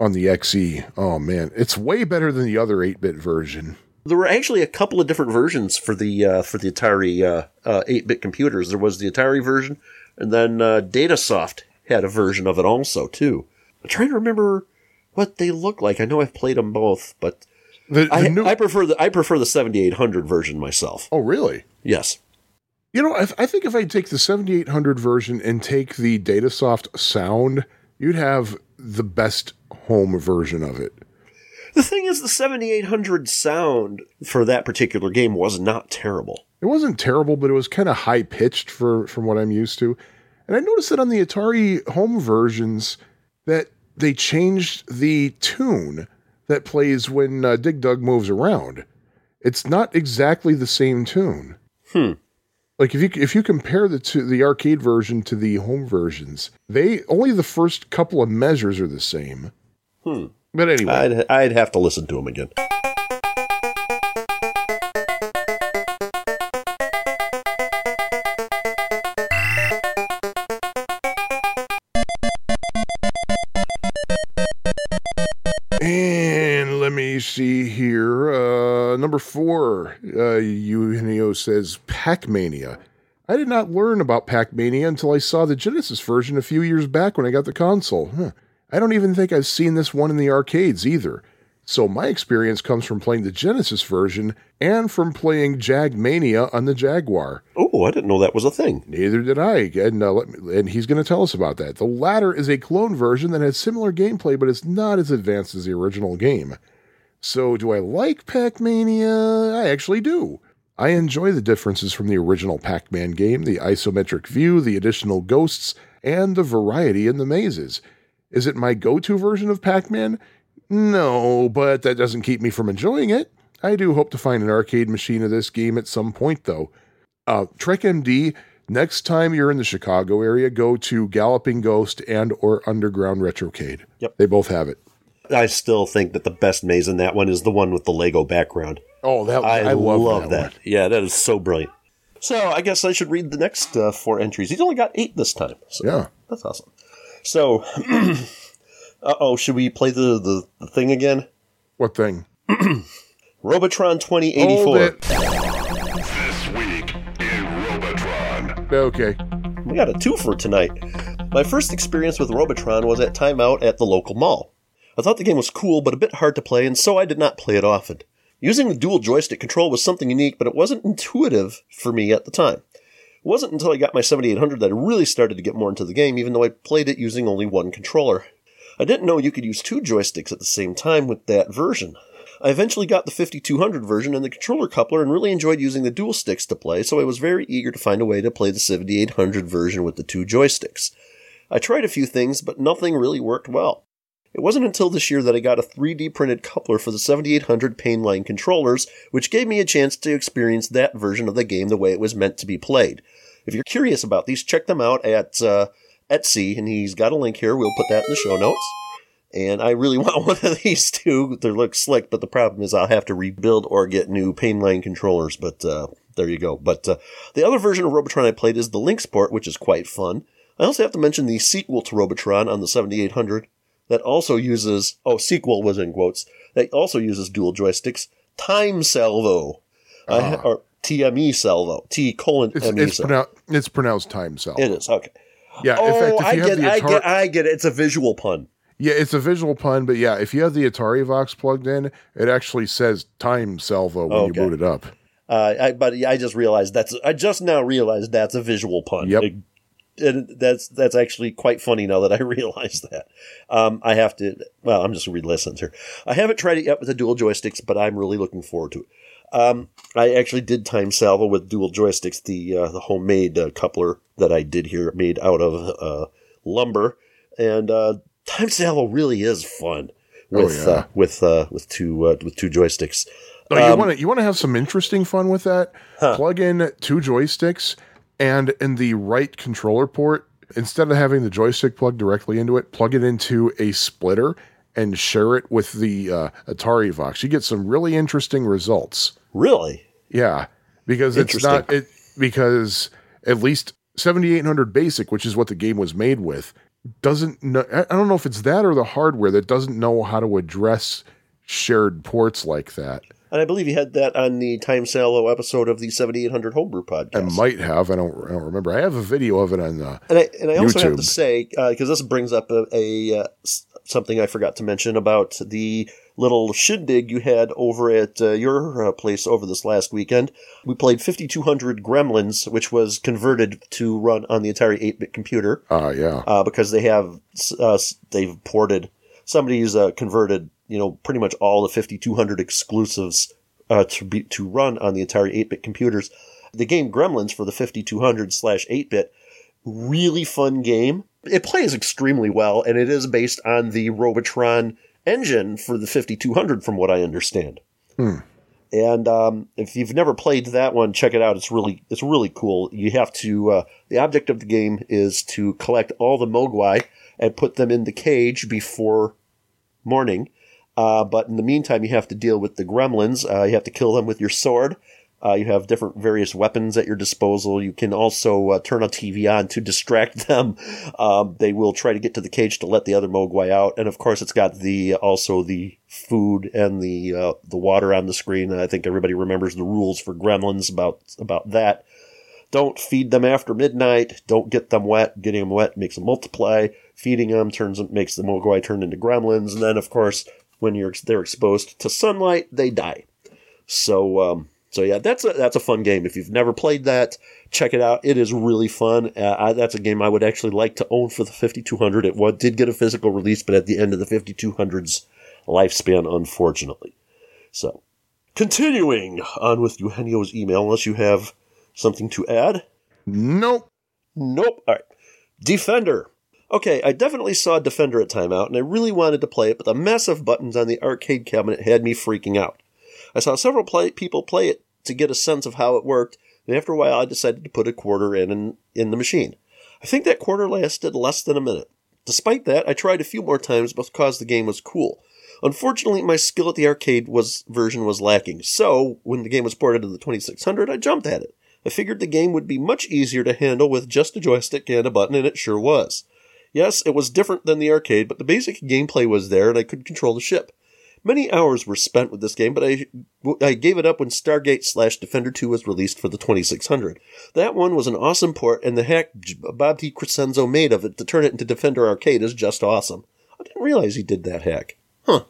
on the XE. Oh man, it's way better than the other 8-bit version. there were actually a couple of different versions for the uh, for the Atari uh, uh, 8-bit computers. There was the Atari version, and then uh, DataSoft had a version of it also too. I'm trying to remember what they look like. I know I've played them both, but The, the I, new- I prefer the I prefer the 7800 version myself. oh really? Yes. You know, I, I think if I take the 7800 version and take the Datasoft sound, you'd have the best home version of it. The thing is, the 7800 sound for that particular game was not terrible. It wasn't terrible, but it was kind of high pitched for from what I'm used to. And I noticed that on the Atari home versions that they changed the tune that plays when uh, Dig Dug moves around. It's not exactly the same tune. Hmm. Like if you if you compare the two, the arcade version to the home versions, they only the first couple of measures are the same. Hmm. But anyway, I'd I'd have to listen to them again. Number four, uh, Eugenio says Pac Mania. I did not learn about Pac Mania until I saw the Genesis version a few years back when I got the console. Huh. I don't even think I've seen this one in the arcades either. So my experience comes from playing the Genesis version and from playing Jag Mania on the Jaguar. Oh, I didn't know that was a thing. Neither did I, and uh, let me, and he's going to tell us about that. The latter is a clone version that has similar gameplay, but is not as advanced as the original game. So, do I like Pac-Mania? I actually do. I enjoy the differences from the original Pac-Man game, the isometric view, the additional ghosts, and the variety in the mazes. Is it my go-to version of Pac-Man? No, but that doesn't keep me from enjoying it. I do hope to find an arcade machine of this game at some point, though. Uh, Trek MD Next time you're in the Chicago area, go to Galloping Ghost and or Underground Retrocade. Yep. They both have it. I still think that the best maze in that one is the one with the Lego background. Oh, that I, I, love, love, that. that. Yeah, that is so brilliant. So I guess I should read the next uh, four entries. He's only got eight this time. So. Yeah. that's awesome. So, uh oh, should we play the, the, the thing again? What thing? Robotron 2084. This week in Robotron. Okay. We got a two for tonight. My first experience with Robotron was at Timeout at the local mall. I thought the game was cool, but a bit hard to play, and so I did not play it often. Using the dual joystick control was something unique, but it wasn't intuitive for me at the time. It wasn't until I got my 7800 that I really started to get more into the game, even though I played it using only one controller. I didn't know you could use two joysticks at the same time with that version. I eventually got the 5200 version and the controller coupler and really enjoyed using the dual sticks to play, so I was very eager to find a way to play the 7800 version with the two joysticks. I tried a few things, but nothing really worked well. It wasn't until this year that I got a 3D printed coupler for the 7800 Painline controllers, which gave me a chance to experience that version of the game the way it was meant to be played. If you're curious about these, check them out at uh, Etsy, and he's got a link here. We'll put that in the show notes. And I really want one of these too. They look slick, but the problem is I'll have to rebuild or get new Painline controllers. But uh, there you go. But uh, the other version of Robotron I played is the Lynx port, which is quite fun. I also have to mention the sequel to Robotron on the 7800 that also uses, oh, sequel was in quotes, that also uses dual joysticks, Time Salvo. I ha- or TME Salvo. T colon It's, ME it's, Salvo. pronou- it's pronounced time cell. It is, okay. Yeah. Oh, in fact, if I have get, the I get, I get it. It's a visual pun. yeah, it's a visual pun, but yeah, if you have the Atari Vox plugged in, it actually says time salvo when Okay. you boot it up. Uh, I, but I just realized that's, I just now realized that's a visual pun. Yep. And that's that's actually quite funny now that I realize that. Um, I have to. Well, I'm just re-listening here. I haven't tried it yet with the dual joysticks, but I'm really looking forward to it. Um, I actually did time salvo with dual joysticks, the uh, the homemade uh, coupler that I did here, made out of uh, lumber, and uh, time salvo really is fun with yeah. uh, with uh, with two uh, with two joysticks. No, you Um, want to you want to have some interesting fun with that. Plug in two joysticks, and in the right controller port, instead of having the joystick plugged directly into it, plug it into a splitter and share it with the uh, Atari Vox. You get some really interesting results. Really, Yeah, because it's not it because at least 7800 basic, which is what the game was made with, doesn't know I I don't know if it's that or the hardware that doesn't know how to address shared ports like that. And I believe you had that on the time salvo episode of the 7800 homebrew podcast. I might have. I don't. I don't remember. I have a video of it on. Uh, And I, and I also have to say, because this brings up a, a uh, something I forgot to mention about the little shindig you had over at uh, your uh, place over this last weekend. We played 5200 Gremlins, which was converted to run on the Atari 8-bit computer uh yeah. uh, because they have uh, they've ported somebody's uh, converted you know pretty much all the 5200 exclusives uh, to be to run on the Atari 8-bit computers. The game Gremlins for the 5200 slash 8-bit really fun game. It plays extremely well, and it is based on the Robotron engine for the 5200, from what I understand. And um, if you've never played that one, check it out. It's really it's really cool. You have to uh, the object of the game is to collect all the mogwai and put them in the cage before morning. Uh, but in the meantime, you have to deal with the gremlins. Uh, you have to kill them with your sword. Uh, you have different various weapons at your disposal. You can also uh, turn a TV on to distract them. Um, they will try to get to the cage to let the other mogwai out, and of course, it's got the also the food and the uh, the water on the screen. I think everybody remembers the rules for gremlins about about that. Don't feed them after midnight. Don't get them wet. Getting them wet makes them multiply. Feeding them turns makes the mogwai turn into gremlins, and then of course, when you're they're exposed to sunlight, they die. So, um, so yeah, that's a that's a fun game. If you've never played that, check it out. It is really fun. Uh, I, that's a game I would actually like to own for the 5200. It did get a physical release, but at the end of the 5200's lifespan, unfortunately. So, continuing on with Eugenio's email, unless you have something to add. Nope. Nope. All right. Defender. Okay, I definitely saw Defender at timeout, and I really wanted to play it, but the massive buttons on the arcade cabinet had me freaking out. I saw several play- people play it to get a sense of how it worked, and after a while I decided to put a quarter in, in in the machine. I think that quarter lasted less than a minute. Despite that, I tried a few more times because the game was cool. Unfortunately, my skill at the arcade was version was lacking, so when the game was ported to the 2600, I jumped at it. I figured the game would be much easier to handle with just a joystick and a button, and it sure was. Yes, it was different than the arcade, but the basic gameplay was there, and I could control the ship. Many hours were spent with this game, but I, I gave it up when Stargate slash Defender 2 was released for the 2600. That one was an awesome port, and the hack Bob T. Crescenzo made of it to turn it into Defender Arcade is just awesome. I didn't realize he did that hack. Huh.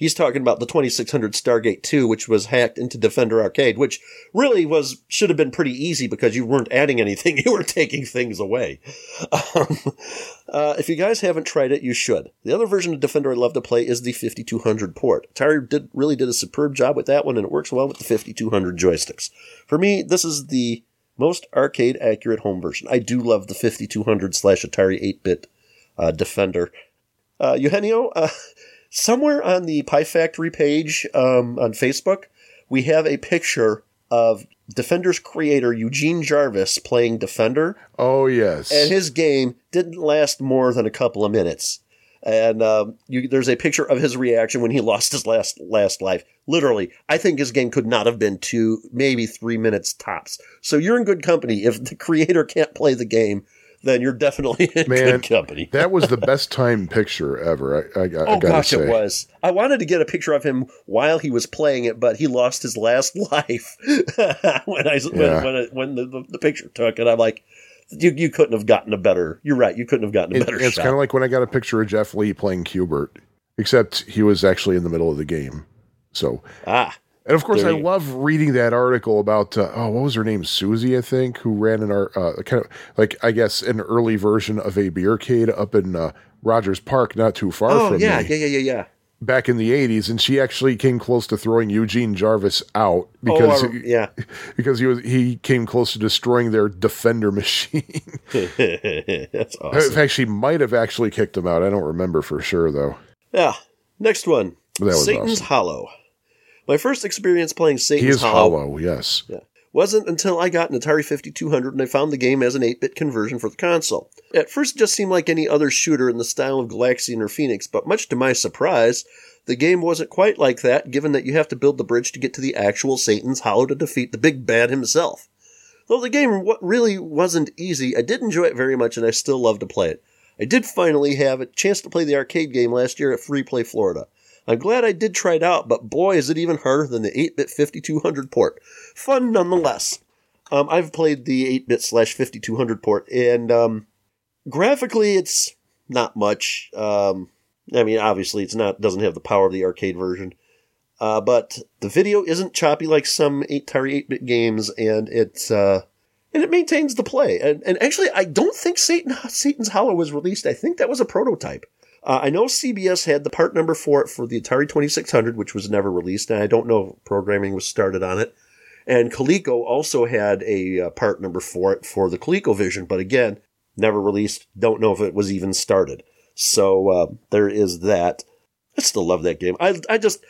He's talking about the 2600 Stargate 2, which was hacked into Defender Arcade, which really was should have been pretty easy because you weren't adding anything; you were taking things away. Um, uh, if you guys haven't tried it, you should. The other version of Defender I love to play is the 5200 port. Atari did really did a superb job with that one, and it works well with the 5200 joysticks. For me, this is the most arcade accurate home version. I do love the 5200 slash Atari 8 bit uh, Defender. Uh, Eugenio, uh, somewhere on the Pie Factory page um, on Facebook, we have a picture of Defender's creator Eugene Jarvis playing Defender, Oh yes. and his game didn't last more than a couple of minutes. And um, you, there's a picture of his reaction when he lost his last last life. Literally, I think his game could not have been two, maybe three minutes tops. So you're in good company. If the creator can't play the game, then you're definitely in Man, good company. that was the best time picture ever. I, I, I Oh gosh, say. it was. I wanted to get a picture of him while he was playing it, but he lost his last life when I Yeah. when when, it, when the, the, the picture took and I'm like, you you couldn't have gotten a better. You're right. You couldn't have gotten a It- better it's shot. kind of like when I got a picture of Jeff Lee playing Q*bert, except he was actually in the middle of the game. So, ah, and of course, There I you- love reading that article about uh, oh, what was her name, Susie, I think, who ran an art uh, kind of like I guess an early version of a beercade up in uh, Rogers Park, not too far oh from yeah, me, yeah, yeah, yeah, yeah. back in the '80s, and she actually came close to throwing Eugene Jarvis out because oh, yeah. because he was he came close to destroying their defender machine. That's awesome. In fact, she might have actually kicked him out. I don't remember for sure though. Yeah. Next one. That was Satan's awesome. Hollow. My first experience playing Satan's He is Hollow hollow, yes. wasn't until I got an Atari 5200 and I found the game as an 8-bit conversion for the console. At first it just seemed like any other shooter in the style of Galaxian or Phoenix, but much to my surprise, the game wasn't quite like that given that you have to build the bridge to get to the actual Satan's Hollow to defeat the big bad himself. Though the game really wasn't easy, I did enjoy it very much and I still love to play it. I did finally have a chance to play the arcade game last year at Free Play Florida. I'm glad I did try it out, but boy, is it even harder than the 8-bit 5200 port. Fun nonetheless. Um, I've played the 8-bit slash 5200 port, and um, graphically, it's not much. Um, I mean, obviously, it's not doesn't have the power of the arcade version, uh, but the video isn't choppy like some Atari 8-bit games, and it's uh, and it maintains the play. And, and actually, I don't think Satan Satan's Hollow was released. I think that was a prototype. Uh, I know CBS had the part number for it for the Atari 2600, which was never released, and I don't know if programming was started on it. And Coleco also had a uh, part number for it for the ColecoVision, but again, never released. Don't know if it was even started. So uh, there is that. I still love that game. I I just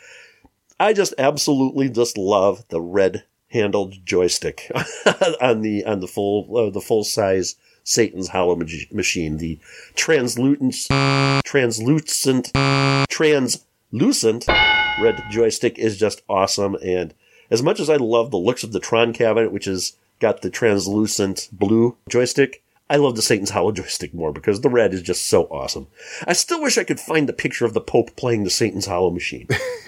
I just absolutely just love the red handled joystick on the on the full uh, the full size Satan's Hollow mach- machine. The translucent translucent translucent red joystick is just awesome. And as much as I love the looks of the Tron cabinet, which has got the translucent blue joystick, I love the Satan's Hollow joystick more because the red is just so awesome. I still wish I could find the picture of the Pope playing the Satan's Hollow machine.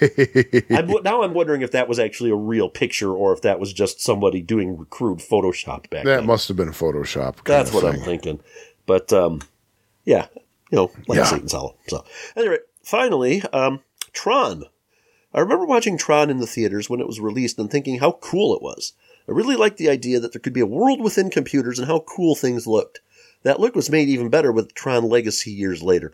I'm, now I'm wondering if that was actually a real picture or if that was just somebody doing crude Photoshop back then. That then. must have been Photoshop. That's what I'm thinking. But um, yeah, you know, like Yeah. Satan's Hollow. So anyway, finally, um, Tron. I remember watching Tron in the theaters when it was released and thinking how cool it was. I really liked the idea that there could be a world within computers and how cool things looked. That look was made even better with Tron Legacy years later.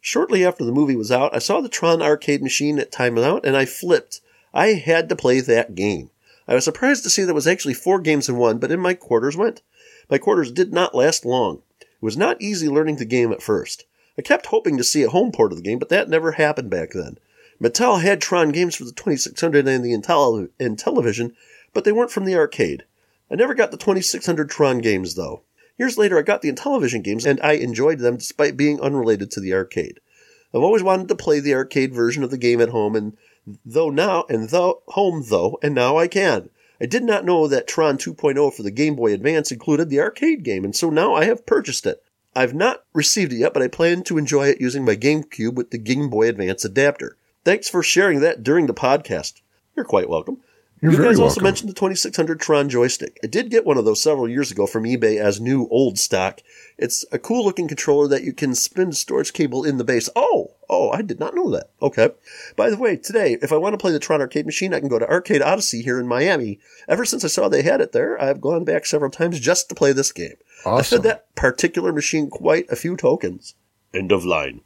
Shortly after the movie was out, I saw the Tron arcade machine at Time Out and I flipped. I had to play that game. I was surprised to see there was actually four games in one, but in my quarters went. My quarters did not last long. It was not easy learning the game at first. I kept hoping to see a home port of the game, but that never happened back then. Mattel had Tron games for the 2600 and the Intel- Intellivision, but they weren't from the arcade. I never got the 2600 Tron games though. Years later, I got the Intellivision games and I enjoyed them despite being unrelated to the arcade. I've always wanted to play the arcade version of the game at home and though now and though home though, and now I can. I did not know that Tron 2.0 for the Game Boy Advance included the arcade game, and so now I have purchased it. I've not received it yet, but I plan to enjoy it using my GameCube with the Game Boy Advance adapter. Thanks for sharing that during the podcast. You're quite welcome. You're you very guys also welcome. mentioned the 2600 Tron joystick. I did get one of those several years ago from eBay as new old stock. It's a cool looking controller that you can spin storage cable in the base. Oh, oh, I did not know that. Okay. By the way, today, if I want to play the Tron arcade machine, I can go to Arcade Odyssey here in Miami. Ever since I saw they had it there, I've gone back several times just to play this game. I Awesome. fed that particular machine quite a few tokens. End of line.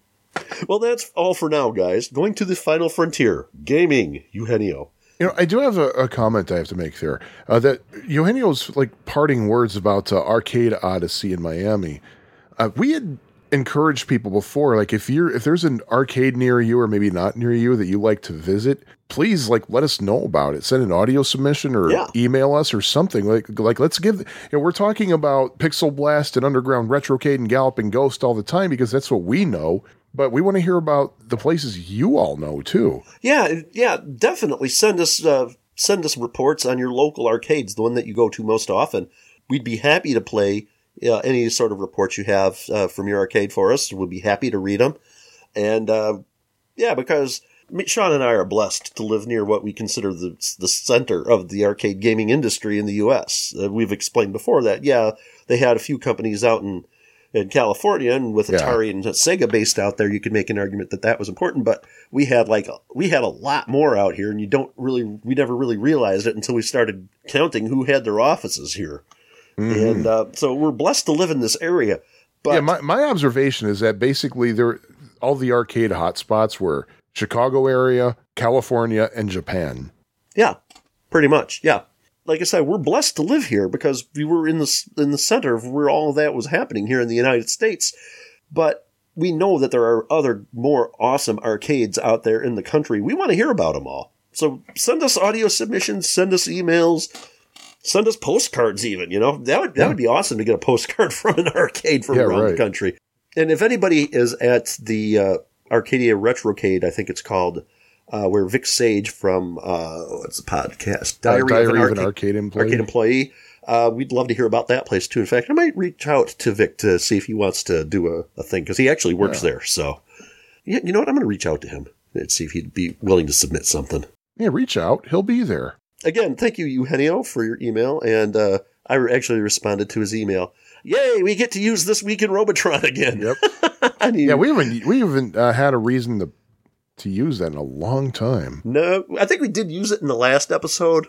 Well, that's all for now, guys. Going to the final frontier. Gaming. Eugenio. You know, I do have a, a comment I have to make there. Uh, that Eugenio's like parting words about uh, Arcade Odyssey in Miami. Uh, we had encouraged people before, like if you're if there's an arcade near you or maybe not near you that you like to visit, please like let us know about it. Send an audio submission or Yeah. email us or something. Like like let's give. You know, we're talking about Pixel Blast and Underground Retrocade and Galloping Ghost all the time because that's what we know. But we want to hear about the places you all know too. Yeah, yeah, definitely send us uh, send us reports on your local arcades, the one that you go to most often. We'd be happy to play uh, any sort of reports you have uh, from your arcade for us. We'd be happy to read them. And uh, yeah, because Sean and I are blessed to live near what we consider the the center of the arcade gaming industry in the U.S. Uh, we've explained before that yeah, they had a few companies out in in California, and with Yeah. Atari and Sega based out there, you could make an argument that that was important. But we had like we had a lot more out here, and you don't really we never really realized it until we started counting who had their offices here. And uh, so we're blessed to live in this area. But yeah, my, my observation is that basically there all the arcade hotspots were Chicago area, California, and Japan. Yeah, pretty much. Yeah. Like I said, we're blessed to live here because we were in the in the center of where all of that was happening here in the United States. But we know that there are other more awesome arcades out there in the country. We want to hear about them all. So send us audio submissions, send us emails, send us postcards even, you know. That would that would be awesome to get a postcard from an arcade from Yeah, around the country. And if anybody is at the uh, Arcadia Retrocade, I think it's called uh, where Vic Sage from uh, what's the podcast Uh, Diary, of an Arcade, arcade employee. arcade employee. Uh, we'd love to hear about that place too. In fact, I might reach out to Vic to see if he wants to do a, a thing because he actually works there. So, yeah, you know what? I'm going to reach out to him and see if he'd be willing to submit something. yeah, reach out. He'll be there. Again, thank you, Eugenio, for your email, and uh, I actually responded to his email. Yay, we get to use this week in Robotron again. Yep. I mean, Yeah, we haven't we haven't uh, had a reason to to use that in a long time. no, I think we did use it in the last episode,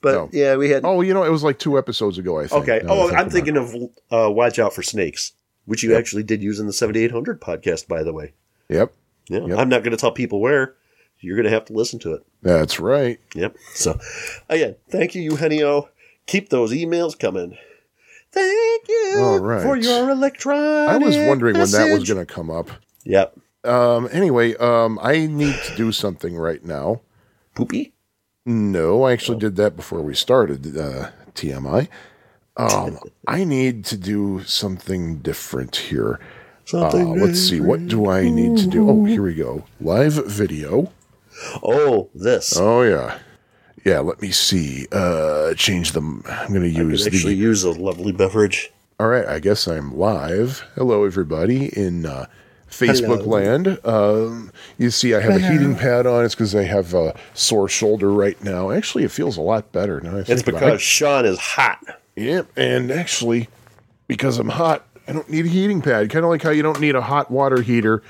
but No. yeah, we had. Oh, you know, it was like two episodes ago. I think. okay. Oh, think I'm thinking it. of uh, Watch Out for Snakes, which you Yep. actually did use in the 7800 podcast, by the way. Yep, Yeah, Yep. I'm not going to tell people where. You're going to have to listen to it. that's right. Yep. So, again, thank you, Eugenio. Keep those emails coming. Thank you All right. for your electronic. I was wondering when that was going to come up. Yep. Um. Anyway, um, I need to do something right now. Poopy. No, I actually did that before we started. Uh, TMI. Um, I need to do something different here. Uh, Something. let's see. What do I need to do? Oh, here we go. Live video. oh, this. Oh yeah, yeah. Let me see. Uh, change them. I'm going to I use the. actually use a lovely beverage. All right, I guess I'm live. Hello, everybody in uh, Facebook Hello. land. Um, you see, I have a heating pad on. It's because I have a sore shoulder right now. Actually, it feels a lot better now. I It's think about because it. Sean is hot. Yep, and actually, because I'm hot, I don't need a heating pad. Kind of like how you don't need a hot water heater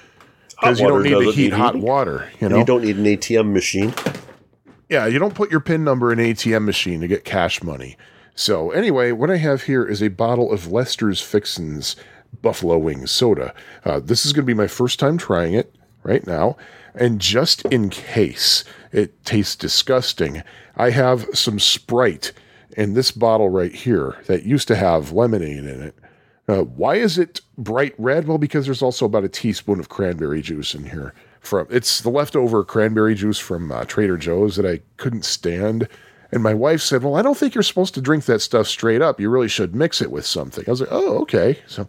because you don't need to heat need hot heating. water. You And know, you don't need an ATM machine. Yeah, you don't put your PIN number in an ATM machine to get cash money. So, anyway, what I have here is a bottle of Lester's Fixins Buffalo Wings soda. Uh, this is going to be my first time trying it right now. And just in case it tastes disgusting, I have some Sprite in this bottle right here that used to have lemonade in it. Uh, why is it bright red? Well, because there's also about a teaspoon of cranberry juice in here. From it's the leftover cranberry juice from uh, Trader Joe's that I couldn't stand And my wife said, Well, I don't think you're supposed to drink that stuff straight up. You really should mix it with something. I was like, Oh, okay. So,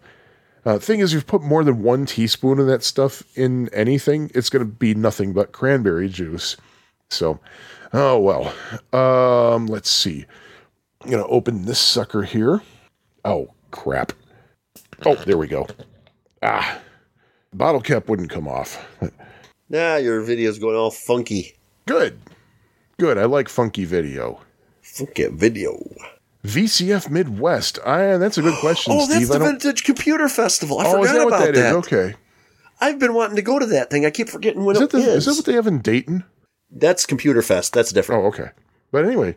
uh, thing is, if you put more than one teaspoon of that stuff in anything, it's going to be nothing but cranberry juice. So, oh well. Um, let's see. I'm going to open this sucker here. Oh, crap. Oh, there we go. Ah, bottle cap wouldn't come off. Nah, your video's going all funky. Good. Good. I like funky video. Funky video. VCF Midwest. I, that's a good question, Oh, that's Steve. I the Vintage Computer Festival. I oh, forgot that what about that. Okay. I've been wanting to go to that thing. I keep forgetting when Is it the, is. is that what they have in Dayton? That's Computer Fest. That's different. Oh, okay. But anyway,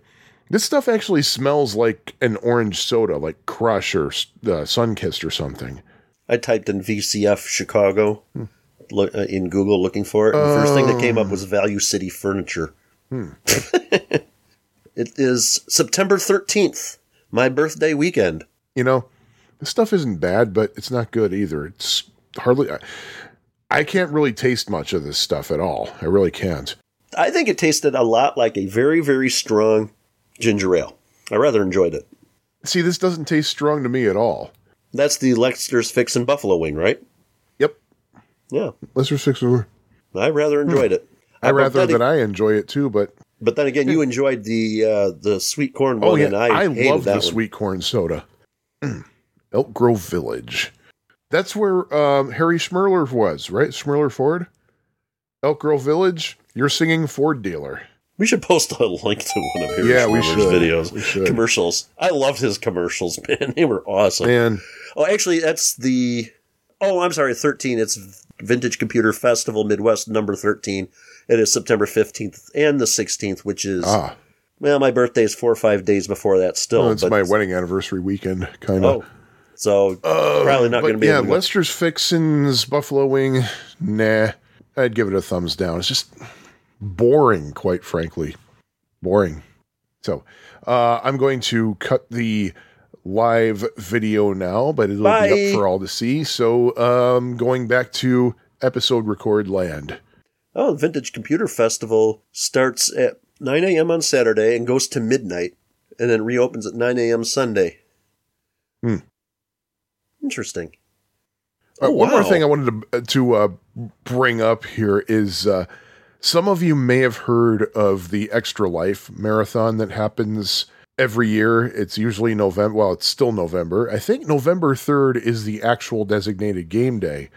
this stuff actually smells like an orange soda, like Crush or uh, Sunkist or something. I typed in VCF Chicago Hmm. lo- uh, in Google looking for it. And the first thing that came up was Value City Furniture. Hmm. it is September 13th, my birthday weekend. You know, this stuff isn't bad, but it's not good either. It's hardly. I, I can't really taste much of this stuff at all. I really can't. I think it tasted a lot like a very, very strong ginger ale. I rather enjoyed it. See, this doesn't taste strong to me at all. That's the Lester's Fixins Buffalo Wing, right? Yep. Yeah, Let's fix it. I rather enjoyed it. I but rather that I enjoy it too, but But then again, you enjoyed the uh, the sweet corn one, oh yeah, and I, I, love that the one. sweet corn soda. Mm. Elk Grove Village. That's where um, Harry Schmerler was, right? Schmerler Ford, Elk Grove Village. You're singing Ford dealer. We should post a link to one of Harry Yeah, we videos, We should. commercials. I loved his commercials, man. They were awesome. And Oh, actually, that's the. Oh, I'm sorry, 13. It's Vintage Computer Festival Midwest number 13. It is September 15th and the 16th, which is ah, well, my birthday is four or five days before that. Still, well, it's my wedding anniversary weekend, kind of. oh, so probably not going to be. yeah, able to go. Lester's Fixins, Buffalo Wing, nah. I'd give it a thumbs down. It's just boring, quite frankly. Boring. So uh, I'm going to cut the live video now, but it'll be up for all to see. So um, going back to episode record land. Oh, the Vintage Computer Festival starts at 9 a.m. on Saturday and goes to midnight, and then reopens at 9 a.m. Sunday. Hmm. Interesting. Uh, Oh, One more thing I wanted to to uh, bring up here is uh, some of you may have heard of the Extra Life marathon that happens every year. It's usually November. Well, it's still November. I think November third is the actual designated game day.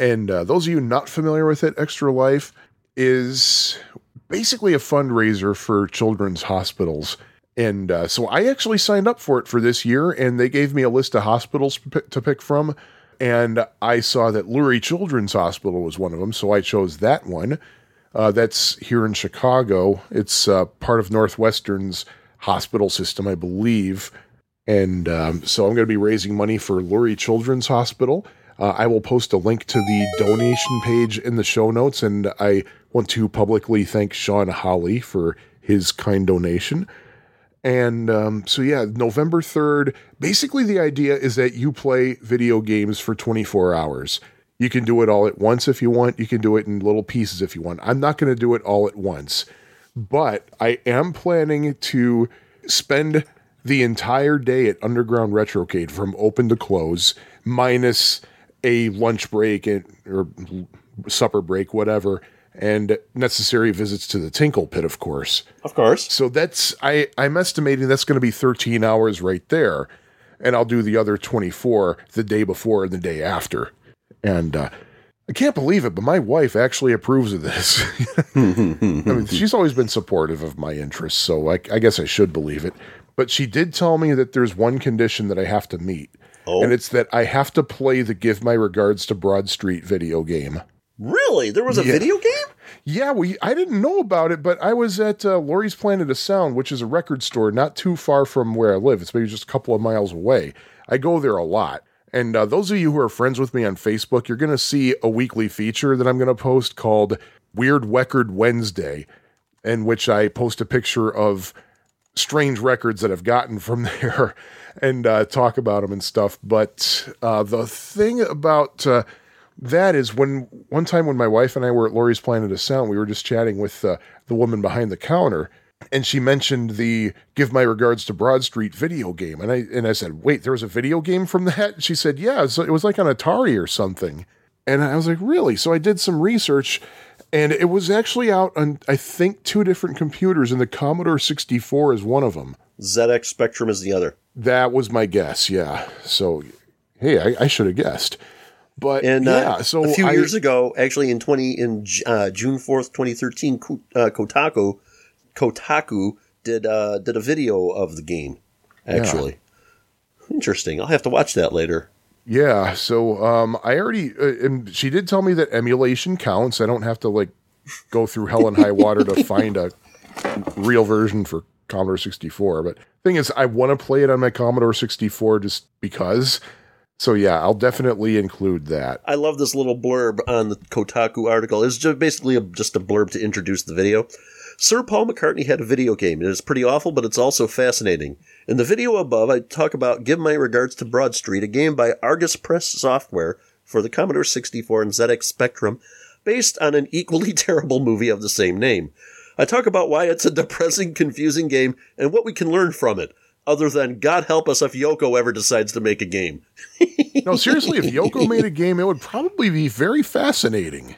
And uh, those of you not familiar with it, Extra Life is basically a fundraiser for children's hospitals. And uh, so I actually signed up for it for this year, and they gave me a list of hospitals to pick- to pick from. And I saw that Lurie Children's Hospital was one of them, so I chose that one. Uh, that's here in Chicago. It's uh, part of Northwestern's hospital system, I believe. And um, so I'm going to be raising money for Lurie Children's Hospital. Uh, I will post a link to the donation page in the show notes, and I want to publicly thank Sean Holly for his kind donation. And um, so, yeah, November 3rd, basically the idea is that you play video games for 24 hours. You can do it all at once if you want, you can do it in little pieces if you want. I'm not going to do it all at once, but I am planning to spend the entire day at Underground Retrocade from open to close, minus a lunch break and, or supper break, whatever, and necessary visits to the Tinkle Pit, of course. Of course. So that's I I'm estimating that's going to be 13 hours right there, and I'll do the other 24 the day before and the day after. And uh, I can't believe it, but my wife actually approves of this. I mean, she's always been supportive of my interests, so I, I guess I should believe it. But she did tell me that there's one condition that I have to meet, Oh. and it's that I have to play the "Give My Regards to Broad Street" video game. Really? There was a Yeah. video game? Yeah, we I didn't know about it, but I was at uh, Laurie's Planet of Sound, which is a record store not too far from where I live. It's maybe just a couple of miles away. I go there a lot. And uh, those of you who are friends with me on Facebook, you're going to see a weekly feature that I'm going to post called Weird Record Wednesday, in which I post a picture of strange records that I've gotten from there and uh, talk about them and stuff. But uh, the thing about uh, that is when one time when my wife and I were at Laurie's Planet of Sound, we were just chatting with uh, the woman behind the counter, and she mentioned the "Give My Regards to Broad Street" video game, and I and I said, "Wait, there was a video game from that?" She said, "Yeah, so it was like on Atari or something." And I was like, "Really?" So I did some research, and it was actually out on I think two different computers, and the Commodore 64 is one of them. ZX Spectrum is the other. That was my guess. Yeah. So, hey, I, I should have guessed. But And yeah, uh, so a few I- years ago, actually in twenty in uh, June fourth, twenty thirteen, uh, Kotaku Kotaku did uh, did a video of the game. Actually, interesting. I'll have to watch that later. Yeah, so um, I already, uh, and she did tell me that emulation counts. I don't have to like go through hell and high water to find a real version for Commodore 64. But thing is, I want to play it on my Commodore 64 just because. So yeah, I'll definitely include that. I love this little blurb on the Kotaku article. It's just basically a, just a blurb to introduce the video. Sir Paul McCartney had a video game. It is pretty awful, but it's also fascinating. In the video above, I talk about Give My Regards to Broad Street, a game by Argus Press Software for the Commodore 64 and ZX Spectrum, based on an equally terrible movie of the same name. I talk about why it's a depressing, confusing game and what we can learn from it, other than God help us if Yoko ever decides to make a game. No, seriously, if Yoko made a game, it would probably be very fascinating.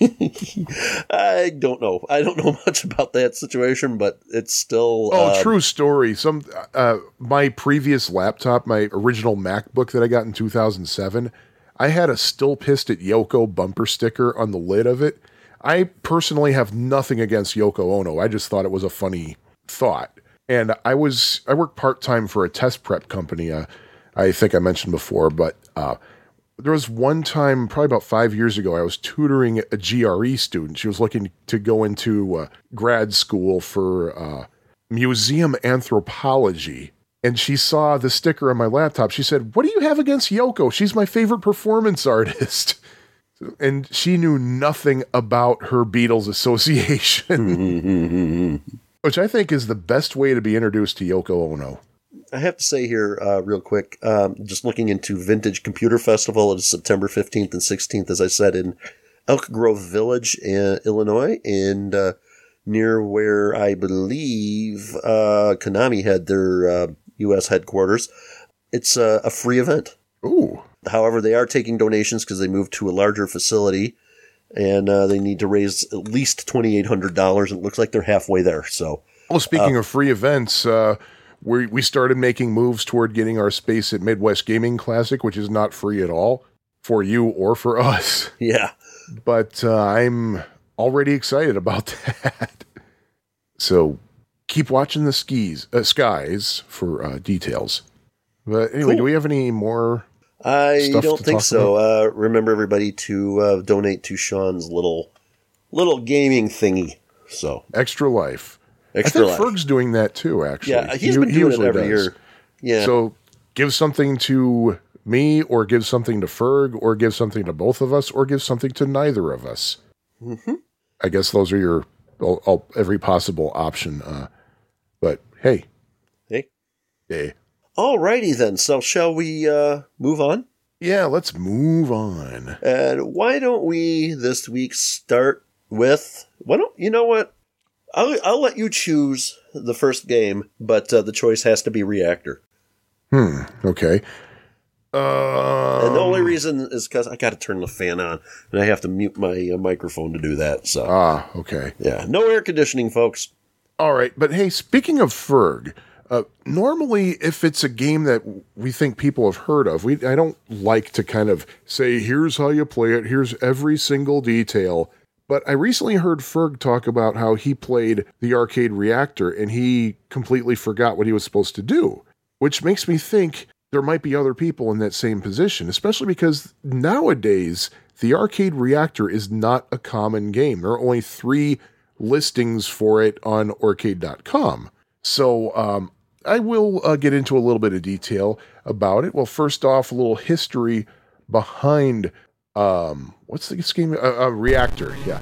I don't know. I don't know much about that situation, but it's still. Oh, uh, true story. Some uh, my previous laptop, my original MacBook that I got in 2007, I had a still pissed at Yoko bumper sticker on the lid of it. I personally have nothing against Yoko Ono. I just thought it was a funny thought. And I was I worked part time for a test prep company. Uh, I think I mentioned before, but uh, there was one time, probably about five years ago, I was tutoring a GRE student. She was looking to go into uh, grad school for uh, museum anthropology. And she saw the sticker on my laptop. She said, What do you have against Yoko? She's my favorite performance artist. And she knew nothing about her Beatles association, which I think is the best way to be introduced to Yoko Ono. I have to say here, uh, real quick, um, just looking into Vintage Computer Festival, it is September 15th and 16th, as I said, in Elk Grove Village, in Illinois, and uh, near where I believe uh, Konami had their uh, U.S. headquarters. It's uh, a free event. Ooh. However, they are taking donations because they moved to a larger facility, and uh, they need to raise at least $2,800, and it looks like they're halfway there. So, Well, speaking of free events, uh, we we started making moves toward getting our space at Midwest Gaming Classic, which is not free at all for you or for us. yeah. But uh, I'm already excited about that. so keep watching the skis uh, skies for uh, details. But anyway, Cool. do we have any more? I don't think so. Uh, remember everybody to uh, donate to Sean's little little gaming thingy. So Extra life. Extra I think life. Ferg's doing that too. Actually, yeah, he's He- been doing it usually every does. year. Yeah. So give something to me, or give something to Ferg, or give something to both of us, or give something to neither of us. Mm-hmm. I guess those are your all, all, every possible option. Uh, but hey, hey. hey, Alrighty then. So shall we uh, move on? yeah, let's move on. And why don't we this week start with? Why don't you know what? I'll I'll let you choose the first game, but uh, the choice has to be Reactor. Hmm. Okay. Um, And the only reason is because I got to turn the fan on, and I have to mute my uh, microphone to do that. So ah, okay. yeah, no air conditioning, folks. All right, but hey, speaking of Ferg, uh, normally if it's a game that we think people have heard of, we I don't like to kind of say here's how you play it, here's every single detail. But I recently heard Ferg talk about how he played the arcade reactor and he completely forgot what he was supposed to do, which makes me think there might be other people in that same position, especially because nowadays the arcade reactor is not a common game. There are only three listings for it on Aurcade.com. So um, I will uh, get into a little bit of detail about it. Well, first off, a little history behind um, what's this game? Uh, uh, Reactor, yeah.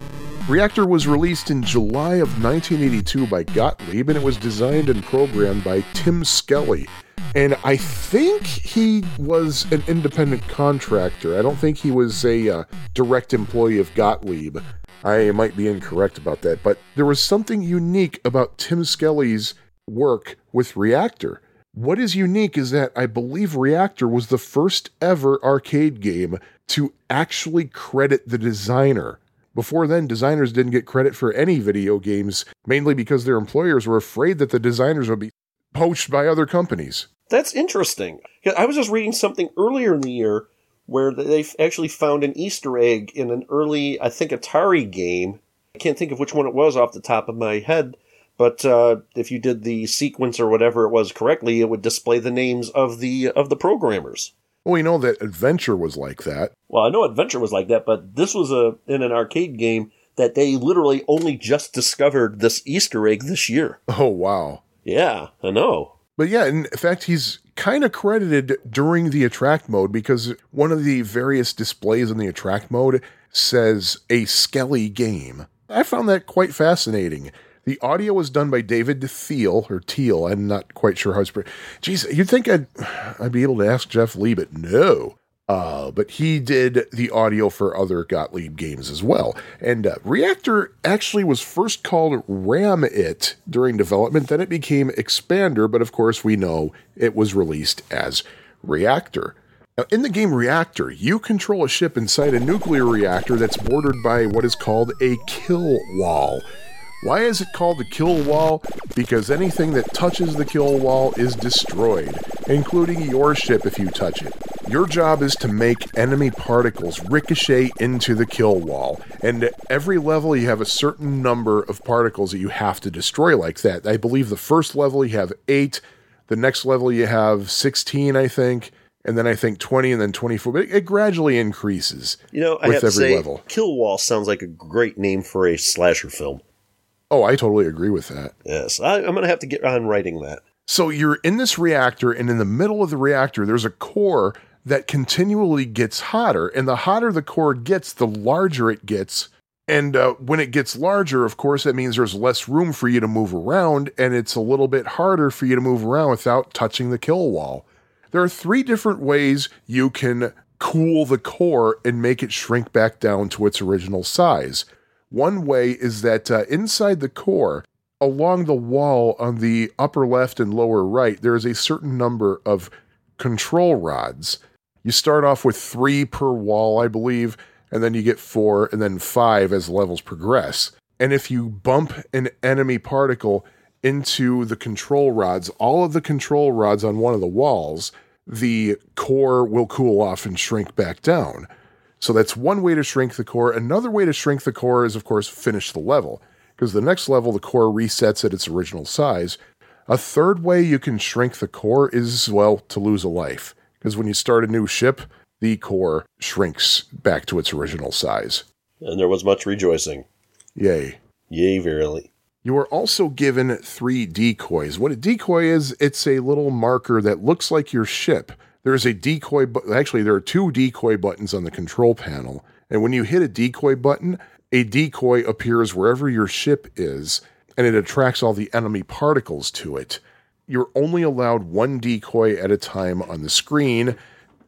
Reactor was released in July of 1982 by Gottlieb, and it was designed and programmed by Tim Skelly. And I think he was an independent contractor. I don't think he was a uh, direct employee of Gottlieb. I might be incorrect about that, but there was something unique about Tim Skelly's work with Reactor. What is unique is that I believe Reactor was the first ever arcade game to actually credit the designer. Before then, designers didn't get credit for any video games, mainly because their employers were afraid that the designers would be poached by other companies. That's interesting. I was just reading something earlier in the year where they actually found an Easter egg in an early, I think, Atari game. I can't think of which one it was off the top of my head, but uh, if you did the sequence or whatever it was correctly, it would display the names of the of the programmers. Well, we know that Adventure was like that. Well, I know Adventure was like that, but this was a in an arcade game that they literally only just discovered this Easter egg this year. Oh, wow. Yeah, I know. But yeah, in fact, he's kind of credited during the attract mode because one of the various displays in the attract mode says a Skelly game. I found that quite fascinating. The audio was done by David Thiel or Teal. I'm not quite sure how it's. Pre- Jeez, you'd think I'd I'd be able to ask Jeff Lee, but no. Uh, but he did the audio for other Gottlieb games as well. And uh, Reactor actually was first called Ram It during development, then it became Expander, but of course we know it was released as Reactor. Now, in the game Reactor, you control a ship inside a nuclear reactor that's bordered by what is called a kill wall. Why is it called the kill wall? Because anything that touches the kill wall is destroyed, including your ship if you touch it. Your job is to make enemy particles ricochet into the kill wall, and at every level you have a certain number of particles that you have to destroy like that. I believe the first level you have 8, the next level you have 16, I think, and then I think 20 and then 24, but it, gradually increases You know, I with have to every say, level. Kill Wall sounds like a great name for a slasher film. Oh, I totally agree with that. Yes, I, I'm going to have to get on writing that. So you're in this reactor, and in the middle of the reactor, there's a core that continually gets hotter. And the hotter the core gets, the larger it gets. And uh, when it gets larger, of course, that means there's less room for you to move around, and it's a little bit harder for you to move around without touching the kill wall. There are three different ways you can cool the core and make it shrink back down to its original size. One way is that uh, inside the core, along the wall on the upper left and lower right, there is a certain number of control rods. You start off with three per wall, I believe, and then you get four and then five as levels progress. And if you bump an enemy particle into the control rods, all of the control rods on one of the walls, the core will cool off and shrink back down. So that's one way to shrink the core. Another way to shrink the core is, of course, finish the level, because the next level, the core resets at its original size. A third way you can shrink the core is, well, to lose a life, because when you start a new ship, the core shrinks back to its original size. And there was much rejoicing. Yay. Yea, verily. You are also given three decoys. What a decoy is, it's a little marker that looks like your ship. There's a decoy, but actually, there are two decoy buttons on the control panel. And when you hit a decoy button, a decoy appears wherever your ship is, and it attracts all the enemy particles to it. You're only allowed one decoy at a time on the screen,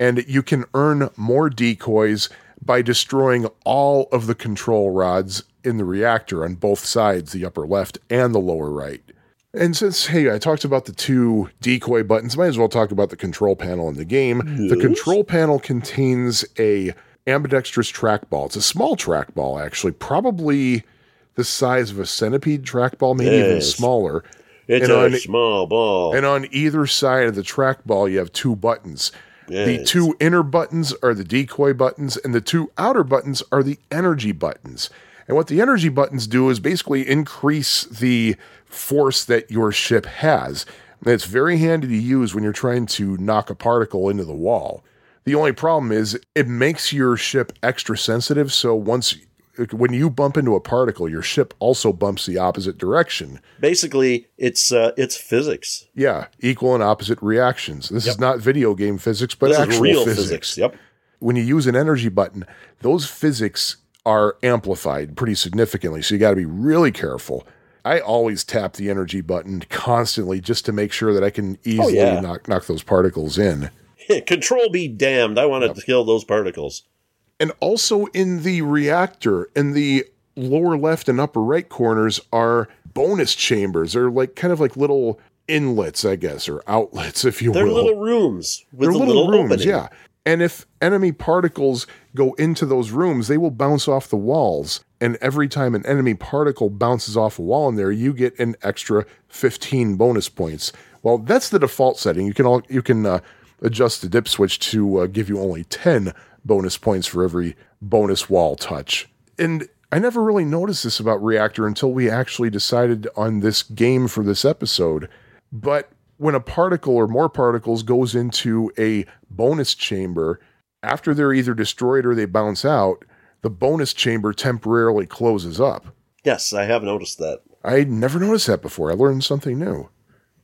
and you can earn more decoys by destroying all of the control rods in the reactor on both sides, the upper left and the lower right. And since, hey, I talked about the two decoy buttons, might as well talk about the control panel in the game. The control panel contains a ambidextrous trackball. It's a small trackball, actually, probably the size of a centipede trackball, maybe even smaller. It's And a on- small ball. And on either side of the trackball, you have two buttons. The two inner buttons are the decoy buttons, and the two outer buttons are the energy buttons. And what the energy buttons do is basically increase the force that your ship has. And it's very handy to use when you're trying to knock a particle into the wall. The only problem is it makes your ship extra sensitive. So once when you bump into a particle, your ship also bumps the opposite direction. Basically, it's uh, it's physics. Yeah, equal and opposite reactions. This is not video game physics, but This actual real physics. physics. Yep. When you use an energy button, those physics are amplified pretty significantly. So you got to be really careful. I always tap the energy button constantly just to make sure that I can oh, easily yeah. knock knock those particles in. Control be damned. I want to kill those particles. And also in the reactor, in the lower left and upper right corners are bonus chambers. They're like kind of like little inlets, I guess, or outlets, if you will. They're little rooms with They're a little, little, rooms, opening. yeah. And if enemy particles go into those rooms, they will bounce off the walls. And every time an enemy particle bounces off a wall in there, you get an extra 15 bonus points. Well, that's the default setting. You can all you can uh, adjust the dip switch to uh, give you only 10 bonus points for every bonus wall touch. And I never really noticed this about Reactor until we actually decided on this game for this episode. But when a particle or more particles goes into a bonus chamber, after they're either destroyed or they bounce out, the bonus chamber temporarily closes up. Yes, I have noticed that. I never noticed that before. I learned something new.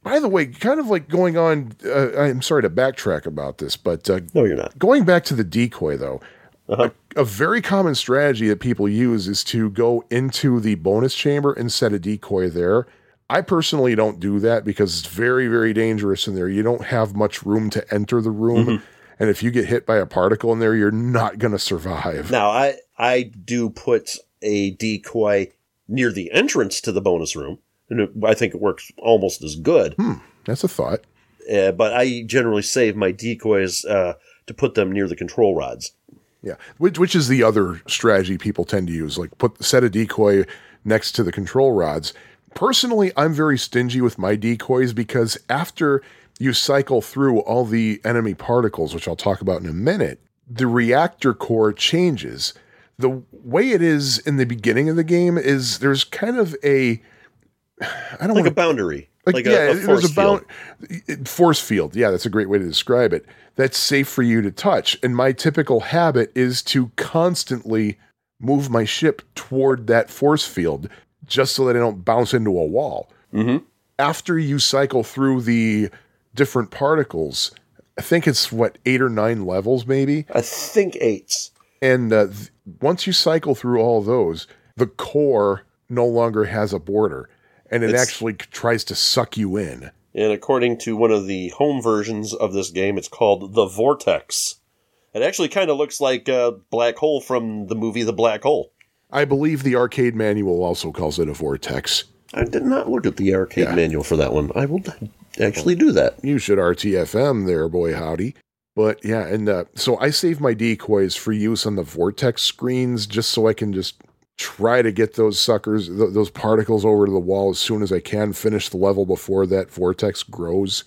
By the way, kind of like going on, uh, I'm sorry to backtrack about this, but uh, No, you're not. Going back to the decoy, though, Uh-huh. a, a very common strategy that people use is to go into the bonus chamber and set a decoy there. I personally don't do that because it's very, very dangerous in there. You don't have much room to enter the room. Mm-hmm. And if you get hit by a particle in there, you're not going to survive. Now, I I do put a decoy near the entrance to the bonus room, and it, I think it works almost as good. That's a thought. Uh, but I generally save my decoys uh, to put them near the control rods. Yeah, which which is the other strategy people tend to use, like put set a decoy next to the control rods. Personally, I'm very stingy with my decoys because after you cycle through all the enemy particles, which I'll talk about in a minute, the reactor core changes. The way it is in the beginning of the game is there's kind of a I don't Like want a boundary. like, Like, yeah, a, a there's force a field. bound force field. Yeah, that's a great way to describe it. That's safe for you to touch. And my typical habit is to constantly move my ship toward that force field just so that I don't bounce into a wall. Mhm. After you cycle through the different particles, I think it's what eight or nine levels, maybe. I think eight. And uh, th- once you cycle through all those, the core no longer has a border, and it It's- actually tries to suck you in. And according to one of the home versions of this game, it's called the Vortex. It actually kind of looks like a black hole from the movie The Black Hole. I believe the arcade manual also calls it a vortex. I did not look at the arcade Yeah. manual for that one. I will actually do that. You should RTFM there, boy howdy. But yeah, and uh, so I save my decoys for use on the vortex screens just so I can just try to get those suckers, th- those particles over to the wall as soon as I can, finish the level before that vortex grows.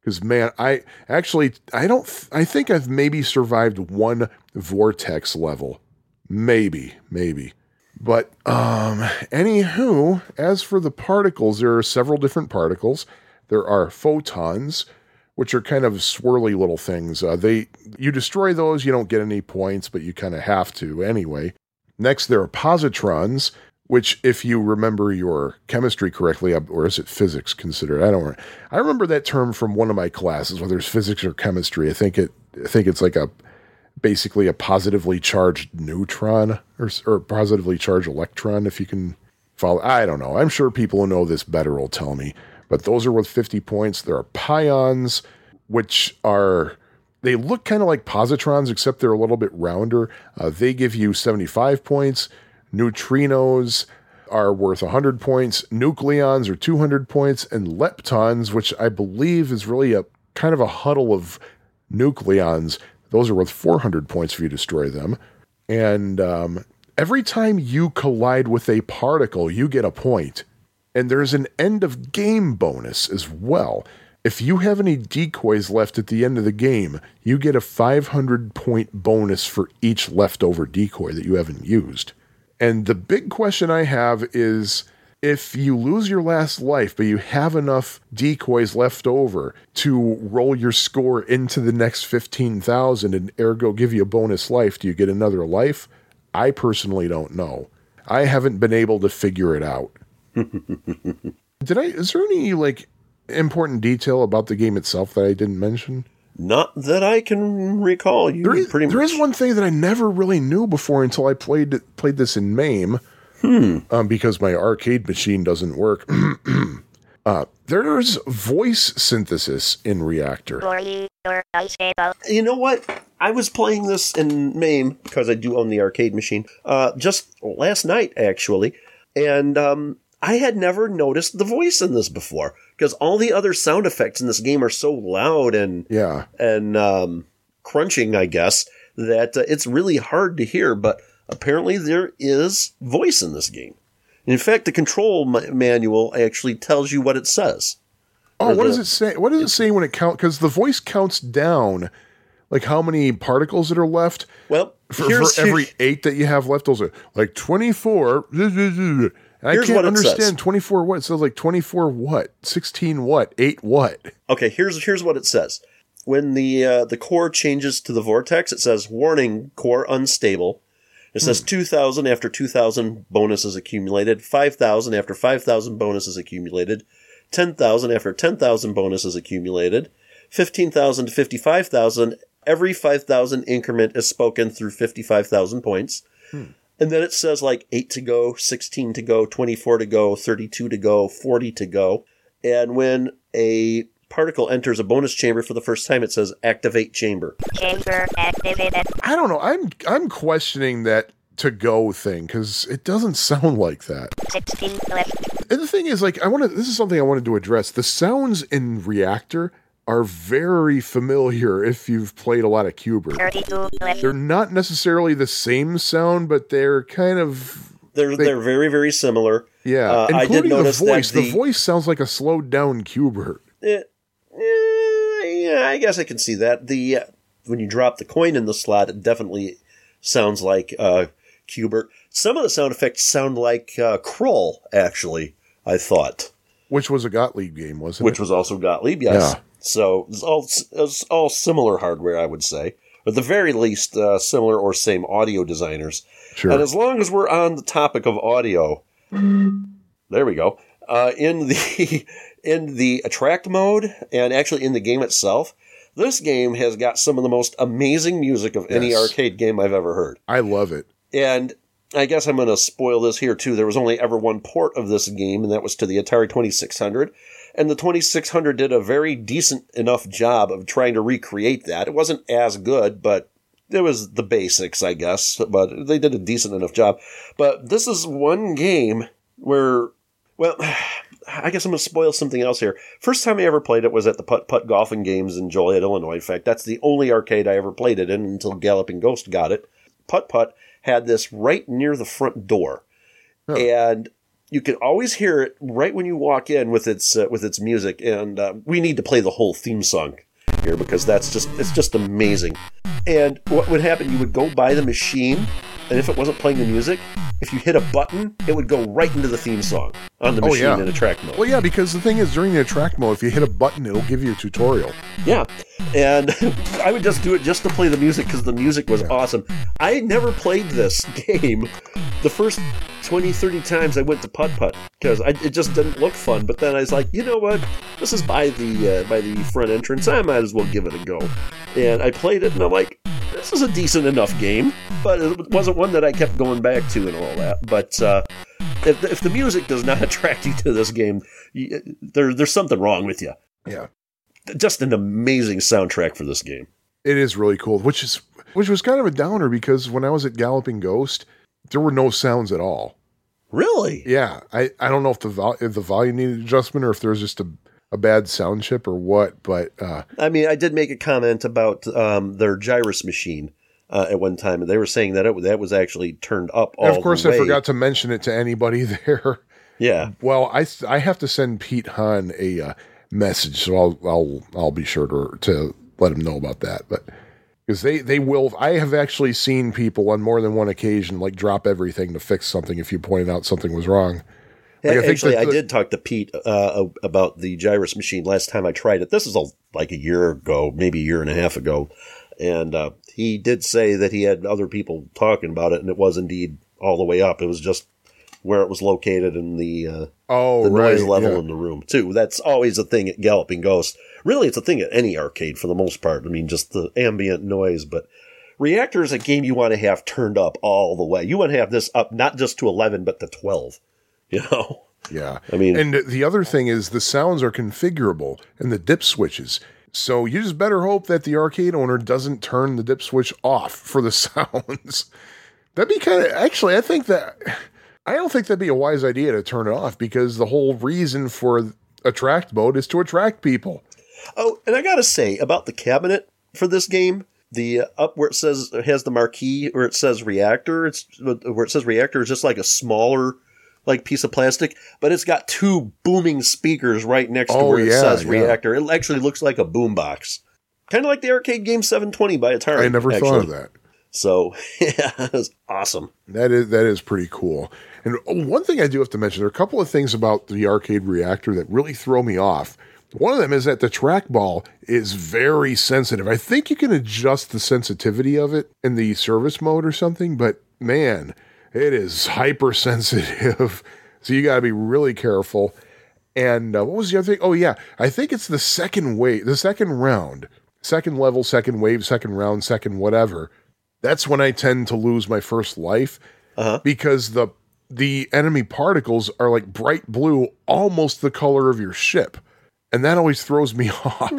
Because man, I actually I don't th- I think I've maybe survived one vortex level, maybe maybe. But um, anywho, as for the particles, there are several different particles. There are photons, which are kind of swirly little things. Uh, they you destroy those, you don't get any points, but you kind of have to anyway. Next, there are positrons, which, if you remember your chemistry correctly, uh, or is it physics considered? I don't. re- I remember that term from one of my classes, whether it's physics or chemistry. I think it. I think it's like a basically a positively charged neutron or, or positively charged electron, if you can follow. I don't know. I'm sure people who know this better will tell me. But those are worth 50 points. There are pions, which are. They look kind of like positrons, except they're a little bit rounder. Uh, they give you 75 points. Neutrinos are worth 100 points. Nucleons are 200 points. And leptons, which I believe is really a kind of a huddle of nucleons, those are worth 400 points if you destroy them. And um, every time you collide with a particle, you get a point. And there's an end of game bonus as well. If you have any decoys left at the end of the game, you get a 500 point bonus for each leftover decoy that you haven't used. And the big question I have is if you lose your last life, but you have enough decoys left over to roll your score into the next 15,000 and ergo give you a bonus life, do you get another life? I personally don't know. I haven't been able to figure it out. Did I, is there any like important detail about the game itself that I didn't mention? Not that I can recall. You There is, pretty there much. is one thing that I never really knew before until I played played this in MAME, um, because my arcade machine doesn't work. uh, there's voice synthesis in Reactor. You know what? I was playing this in MAME because I do own the arcade machine. Uh, just last night, actually, and um, I had never noticed the voice in this before because all the other sound effects in this game are so loud and Yeah, and um, crunching, I guess, that uh, it's really hard to hear. But apparently, there is voice in this game. In fact, the control ma- manual actually tells you what it says. Oh, what the- does it say? What does it say when it count? Because the voice counts down, like how many particles that are left Well, for, here's, for every eight that you have left. Those are like twenty four. And I Here's can't what it says. understand twenty four what. So like twenty four what, sixteen what, eight what. Okay, here's here's what it says. When the uh, the core changes to the vortex, it says warning core unstable. It says 2000 after 2000 bonuses accumulated, 5000 after 5000 bonuses accumulated, 10,000 after 10,000 bonuses accumulated, 15,000 to 55,000 every 5,000 increment is spoken through 55,000 points. And then it says like 8 to go, 16 to go, 24 to go, 32 to go, 40 to go. And when a particle enters a bonus chamber for the first time, it says activate chamber. Chamber activated. I don't know. I'm I'm questioning that to go thing because it doesn't sound like that. 16 left. And the thing is, like, I want to. This is something I wanted to address. The sounds in Reactor are very familiar if you've played a lot of Q*bert. 32 left. They're not necessarily the same sound, but they're kind of They're, They- they're very, very similar. yeah. Uh, including the voice. the- the voice sounds like a slowed down Q*bert. Eh, eh, yeah, I guess I can see that. The uh, when you drop the coin in the slot, it definitely sounds like uh, Q*bert. Some of the sound effects sound like uh, Krull. Actually, I thought, Which was a Gottlieb game, wasn't which it? Which was also Gottlieb. Yes. Yeah. So it's all it's all similar hardware, I would say. At the very least, uh, similar or same audio designers. Sure. And as long as we're on the topic of audio, there we go. Uh, in the in the attract mode and actually in the game itself, this game has got some of the most amazing music of any arcade game I've ever heard. I love it. And I guess I'm going to spoil this here too. There was only ever one port of this game, and that was to the Atari 2600. And the 2600 did a very decent enough job of trying to recreate that. It wasn't as good, but it was the basics, I guess. But they did a decent enough job. But this is one game where, well, I guess I'm going to spoil something else here. First time I ever played it was at the Putt Putt Golfing Games in Joliet, Illinois. In fact, that's the only arcade I ever played it in until Galloping Ghost got it. Putt Putt had this right near the front door, and you can always hear it right when you walk in with its uh, with its music. And uh, we need to play the whole theme song here because that's just it's just amazing. And what would happen? You would go by the machine, and if it wasn't playing the music, if you hit a button, it would go right into the theme song on the Oh, machine yeah. in attract mode. Well, yeah, because the thing is, during the attract mode, if you hit a button, it'll give you a tutorial. Yeah. And I would just do it just to play the music because the music was awesome. I never played this game the first 20, 30 times I went to putt putt because it just didn't look fun. But then I was like, you know what? This is by the uh, by the front entrance. I might as well give it a go. And I played it, and I'm like, this is a decent enough game, but it wasn't one that I kept going back to and all that. But uh, if, if the music does not attract you to this game, you, there, there's something wrong with you. Yeah. Just an amazing soundtrack for this game. It is really cool, which is which was kind of a downer because when I was at Galloping Ghost, there were no sounds at all. Really? Yeah, I, I don't know if the vol- if the volume needed adjustment or if there was just a, a bad sound chip or what, but uh, I mean, I did make a comment about um, their Gyruss machine uh, at one time, and they were saying that it that was actually turned up all. of course I forgot to mention it to anybody there. Yeah, Well, I I have to send Pete Hahn a uh, message, so I'll I'll I'll be sure to to let him know about that. But because they they will, I have actually seen people on more than one occasion like drop everything to fix something if you pointed out something was wrong. Like, I actually, I did talk to Pete uh, about the Gyruss machine last time I tried it. This is a, like a year ago, maybe a year and a half ago, and uh, he did say that he had other people talking about it, and it was indeed all the way up. It was just where it was located and the uh, Oh, the right. noise level yeah. in the room too. That's always a thing at Galloping Ghost. Really, it's a thing at any arcade for the most part. I mean, just the ambient noise, but Reactor is a game you want to have turned up all the way. You want to have this up not just to 11, but to 12. You know? Yeah. I mean- and the other thing is the sounds are configurable and the dip switches. So you just better hope that the arcade owner doesn't turn the dip switch off for the sounds. That'd be kind of actually. I think that I don't think that'd be a wise idea to turn it off because the whole reason for attract mode is to attract people. Oh, and I gotta say about the cabinet for this game, the uh, up where it says it has the marquee where it says reactor, it's where it says reactor is just like a smaller like piece of plastic, but it's got two booming speakers right next to Oh, where it yeah, says yeah. reactor. It actually looks like a boombox, kind of like the arcade game 720 by Atari. I never actually. thought of that. So yeah, was awesome. That is that is pretty cool. And oh, one thing I do have to mention, there are a couple of things about the arcade reactor that really throw me off. One of them is that the trackball is very sensitive. I think you can adjust the sensitivity of it in the service mode or something, but man, it is hypersensitive. So you got to be really careful. And uh, what was the other thing? Oh yeah, I think it's the second wave, the second round, second level, second wave, second round, second whatever. That's when I tend to lose my first life because the the enemy particles are like bright blue, almost the color of your ship, and that always throws me off.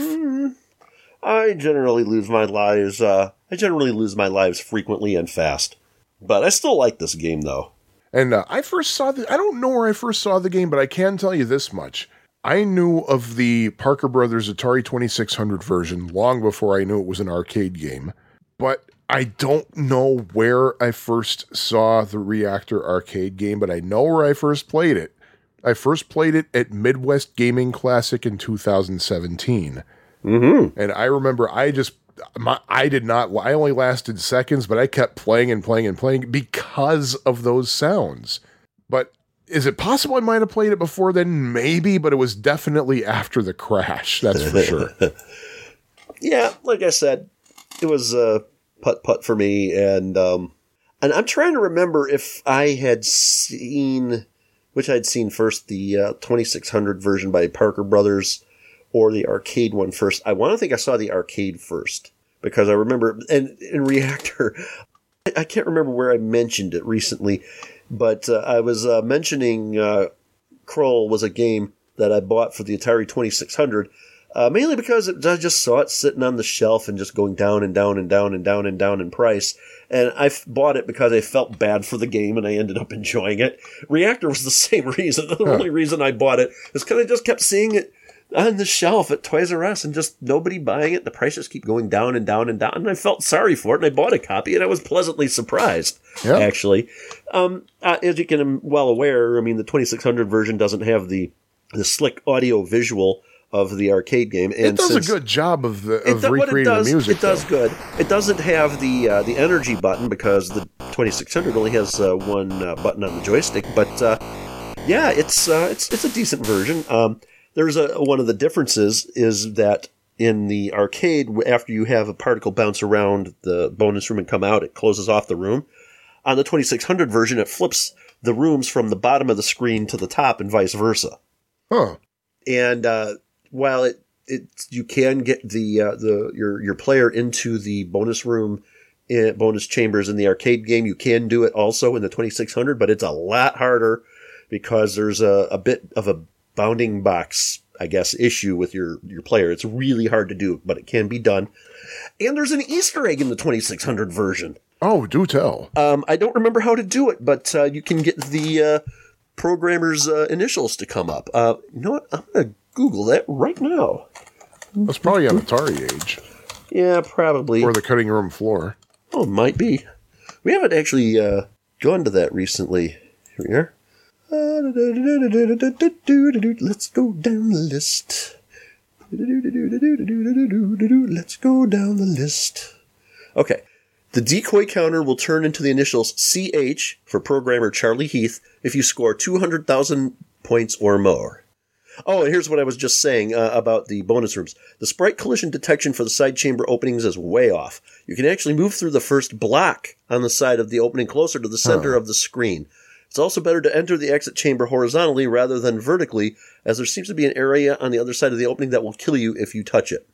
I generally lose my lives. Uh, I generally lose my lives frequently and fast, but I still like this game though. And uh, I first saw the, I don't know where I first saw the game, but I can tell you this much. I knew of the Parker Brothers Atari 2600 version long before I knew it was an arcade game, but I don't know where I first saw the Reactor arcade game, but I know where I first played it. I first played it at Midwest Gaming Classic in 2017. Mm-hmm. And I remember I just my, I did not. I only lasted seconds, but I kept playing and playing and playing because of those sounds. But is it possible I might have played it before then? Maybe, but it was definitely after the crash. That's for sure. Yeah, like I said, it was uh, putt putt for me, and um, and I'm trying to remember if I had seen which I'd seen first, the uh, 2600 version by Parker Brothers or the arcade one first. I want to think I saw the arcade first because I remember, and in Reactor, I- can't remember where I mentioned it recently, but uh, I was uh, mentioning uh, Krull was a game that I bought for the Atari 2600. Uh, mainly because it, I just saw it sitting on the shelf and just going down and down and down and down and down in price. And I f- bought it because I felt bad for the game and I ended up enjoying it. Reactor was the same reason. The only reason I bought it is because I just kept seeing it on the shelf at Toys R Us and just nobody buying it. The prices keep going down and down and down. And I felt sorry for it and I bought a copy and I was pleasantly surprised, Yeah. actually. Um, uh, as you can well aware, I mean, the 2600 version doesn't have the, the slick audio visual of the arcade game. And It does since- a good job of the of do- what it recreating does, the music. It does good. It doesn't have the uh, the energy button because the 2600 only has uh, one uh, button on the joystick. But uh, yeah, it's uh, it's it's a decent version. Um, there's a one of the differences is that in the arcade, after you have a particle bounce around the bonus room and come out, it closes off the room. On the 2600 version, it flips the rooms from the bottom of the screen to the top and vice versa Huh. and uh, while it it you can get the uh, the your your player into the bonus room in, bonus chambers in the arcade game you can do it also in the 2600 but it's a lot harder because there's a, a bit of a bounding box i guess issue with your your player it's really hard to do but it can be done and there's an easter egg in the 2600 version Oh, do tell. um, I don't remember how to do it, but uh, you can get the uh, programmer's uh, initials to come up. Uh, you know what? I'm going to Google that right now. That's probably on Atari Age Yeah, probably. or the cutting room floor. oh, might be. We haven't actually uh, gone to that recently. Here we are. Let's go down the list. Let's go down the list. Okay. The decoy counter will turn into the initials CH for programmer Charlie Heath if you score 200,000 points or more. Oh, and here's what I was just saying uh, about the bonus rooms. The sprite collision detection for the side chamber openings is way off. You can actually move through the first block on the side of the opening closer to the center of the screen. It's also better to enter the exit chamber horizontally rather than vertically, as there seems to be an area on the other side of the opening that will kill you if you touch it.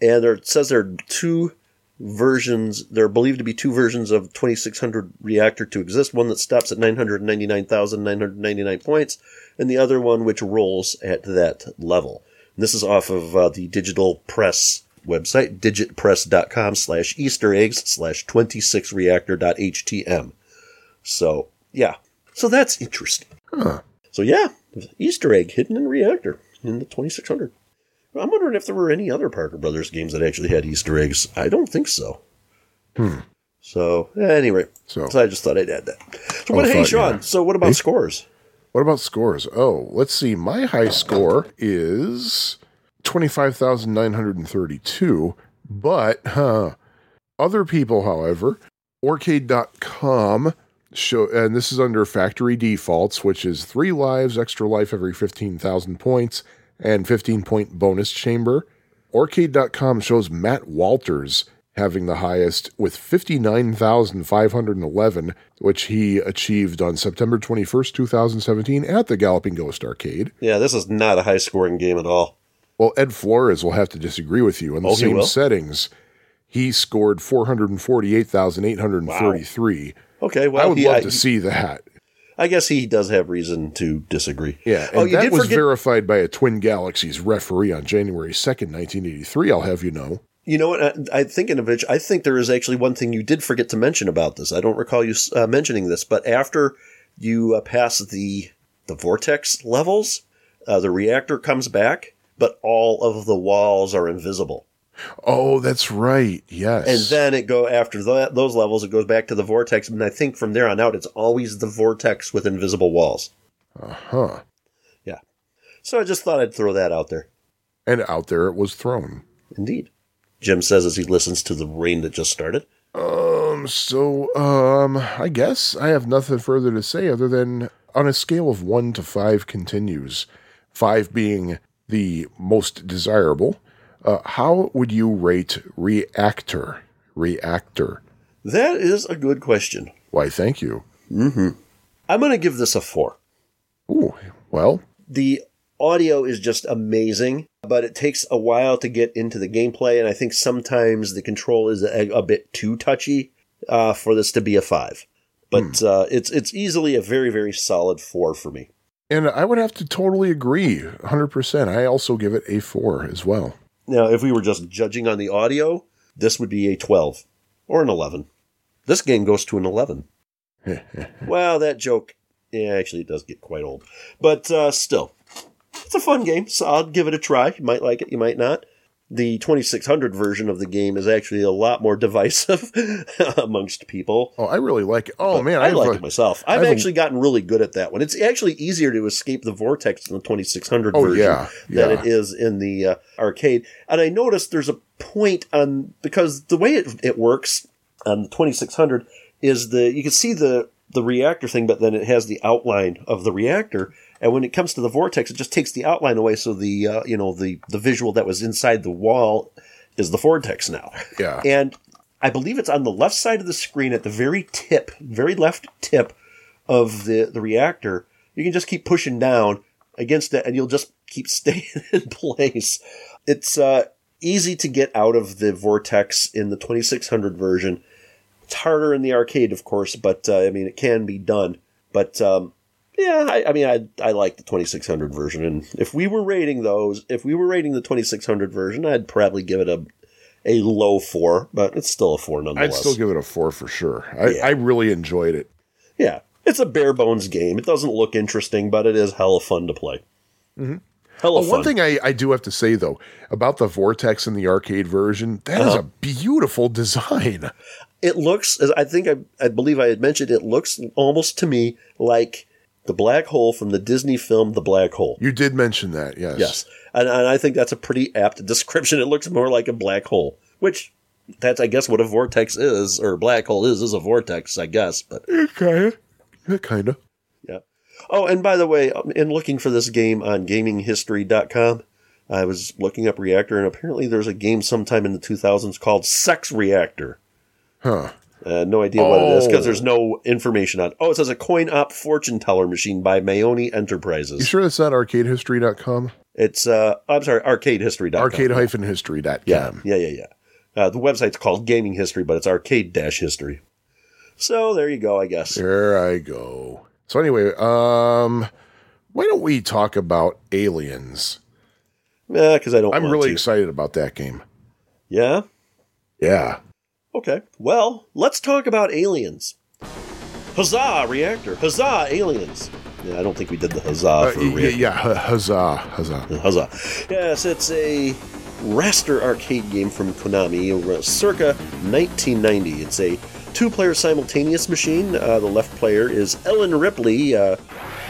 And there, it says there are two versions, there are believed to be two versions of 2600 reactor to exist, one that stops at 999,999 points, and the other one which rolls at that level. And this is off of uh, the Digital Press website, digitpress.com slash easter eggs slash 26reactor.htm. So, yeah. So that's interesting. So, yeah, there's an Easter egg hidden in reactor in the 2600. I'm wondering if there were any other Parker Brothers games that actually had Easter eggs. I don't think so. Hmm. So, anyway, So- so, I just thought I'd add that. So, what, Oh, hey, thought, Sean, yeah. so what about scores? What about scores? Oh, let's see. My high score is 25,932. But huh, other people, however, Aurcade.com show, and this is under factory defaults, which is three lives, extra life every 15,000 points, and 15 point bonus chamber. Aurcade.com shows Matt Walters having the highest with 59,511, which he achieved on September 21st, 2017 at the Galloping Ghost Arcade. Yeah, this is not a high scoring game at all. Well, Ed Flores will have to disagree with you. In the Oh, same settings, he scored 448,833. Okay, well, I would he- love I, to see that. I guess he does have reason to disagree. Yeah, and Oh, that was forget. verified by a Twin Galaxies referee on January 2nd, 1983, I'll have you know. You know what? I, I thinking of I think there is actually one thing you did forget to mention about this. I don't recall you uh, mentioning this, but after you uh, pass the the vortex levels, uh, the reactor comes back, but all of the walls are invisible. Oh, that's right. Yes. And then it go after that, those levels, it goes back to the vortex, and I think from there on out, it's always the vortex with invisible walls. Uh huh. Yeah. So I just thought I'd throw that out there. And out there it was thrown. Indeed. Jim says as he listens to the rain that just started. Um, so, um, I guess I have nothing further to say other than on a scale of one to five continues, five being the most desirable, uh, how would you rate Reactor? Reactor. That is a good question. Why, thank you. I'm going to give this a four. Ooh, well, The audio is just amazing, but it takes a while to get into the gameplay, and I think sometimes the control is a, a bit too touchy uh, for this to be a five. But uh, it's it's easily a very very solid four for me. and I would have to totally agree, 100%. I also give it a four as well. Now, if we were just judging on the audio, this would be a twelve or an eleven. This game goes to an eleven. well, that joke, yeah, actually, it does get quite old, but uh, still, it's a fun game. So I'll give it a try. You might like it, you might not. The 2600 version of the game is actually a lot more divisive amongst people. Oh, I really like it. Oh, But man, I, have like a- it myself. I've I have a- actually gotten really good at that one. It's actually easier to escape the vortex in the 2600 Oh, version yeah, than it is in the uh, arcade. And I noticed there's a point on because the way it, it works on the 2600 is the you can see the the reactor thing, but then it has the outline of the reactor. And when it comes to the vortex, it just takes the outline away. So the uh, you know the the visual that was inside the wall is the vortex now. Yeah. And I believe it's on the left side of the screen at the very tip, very left tip of the, the reactor. You can just keep pushing down against it and you'll just keep staying in place. It's uh, easy to get out of the vortex in the 2600 version. It's harder in the arcade, of course, but uh, I mean, it can be done. But um, yeah, I, I mean, I, I like the 2600 version. And if we were rating those, if we were rating the 2600 version, I'd probably give it a a low four, but it's still a four nonetheless. I'd still give it a four for sure. I, Yeah. I really enjoyed it. yeah, it's a bare bones game. It doesn't look interesting, but it is hella fun to play. Mm-hmm. Hella Oh, fun. one thing I, I do have to say though about the Vortex in the arcade version, that is Uh-huh. a beautiful design. it looks, as I think I, I believe I had mentioned, it looks almost to me like the black hole from the Disney film The Black Hole. You did mention that, yes. Yes, and, and I think that's a pretty apt description. It looks more like a black hole, which that's I guess what a vortex is, or a black hole is, is a vortex, I guess. But Kinda. Yeah, kinda. Yeah. Oh, and by the way, um, in looking for this game on gaminghistory.com, I was looking up Reactor, and apparently there's a game sometime in the 2000s called Sex Reactor. Huh. Uh, no idea what it is because Oh. there's no information on. Oh, it says a coin op fortune teller machine by Mayoni Enterprises. You sure that's not arcadehistory.com? It's uh, I'm sorry, arcadehistory.com. Arcade-history.com. Yeah, yeah, yeah, yeah. Uh, the website's called Gaming History, but it's arcade dash history. So there you go, I guess. There I go. So anyway, um, why don't we talk about Aliens? Yeah, because I don't. I'm want really to. excited about that game. Yeah. Yeah. Okay. Well, let's talk about aliens. Huzzah, reactor! Huzzah, aliens! Yeah, I don't think we did the huzzah Uh, for yeah, reactor. yeah, hu- huzzah, huzzah. Huzzah. Yes, it's a raster arcade game from Konami, uh, circa 1990. It's a two player simultaneous machine. Uh, the left player is Ellen Ripley, uh,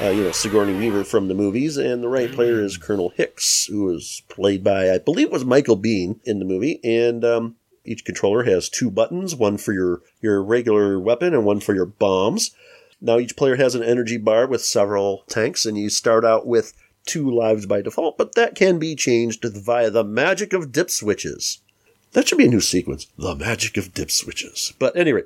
uh, you know, Sigourney Weaver from the movies, and the right player is Colonel Hicks, who was played by, I believe it was Michael Biehn in the movie. And um, each controller has two buttons one for your, your regular weapon and one for your bombs. Now each player has an energy bar with several tanks, and you start out with two lives by default, but that can be changed via the magic of dip switches. That should be a new sequence. The magic of dip switches. But anyway,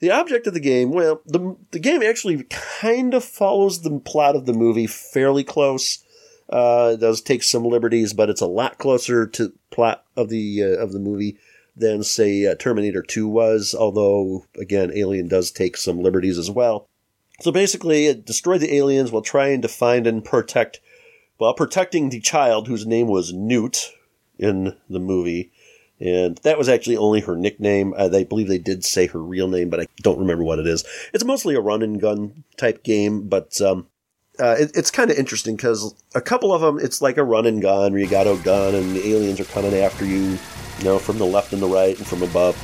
the object of the game, well, the, the game actually kind of follows the plot of the movie fairly close. Uh, it does take some liberties, but it's a lot closer to plot of the uh, of the movie than say uh, Terminator 2 was. Although again, Alien does take some liberties as well. So basically, it destroyed the aliens while trying to find and protect, while protecting the child whose name was Newt in the movie. And that was actually only her nickname. I they believe they did say her real name, but I don't remember what it is. It's mostly a run and gun type game, but um, uh, it, it's kind of interesting because a couple of them, it's like a run and gun where you got a gun and the aliens are coming after you, you know, from the left and the right and from above.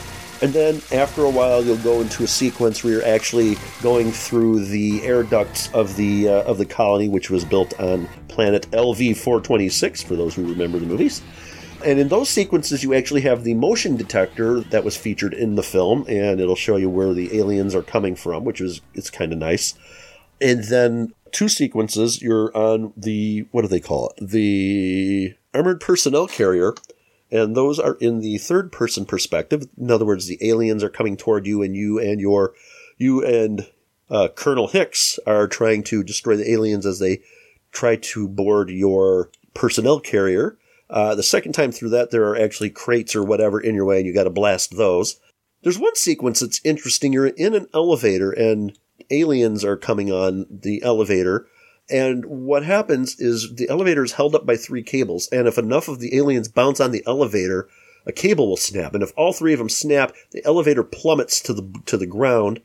And then after a while, you'll go into a sequence where you're actually going through the air ducts of the uh, of the colony, which was built on planet LV-426. For those who remember the movies. And in those sequences, you actually have the motion detector that was featured in the film, and it'll show you where the aliens are coming from, which is it's kind of nice. And then two sequences, you're on the what do they call it? The armored personnel carrier, and those are in the third person perspective. In other words, the aliens are coming toward you, and you and your you and uh, Colonel Hicks are trying to destroy the aliens as they try to board your personnel carrier. Uh, the second time through that, there are actually crates or whatever in your way, and you got to blast those. There's one sequence that's interesting. You're in an elevator, and aliens are coming on the elevator. And what happens is the elevator is held up by three cables, and if enough of the aliens bounce on the elevator, a cable will snap. And if all three of them snap, the elevator plummets to the to the ground,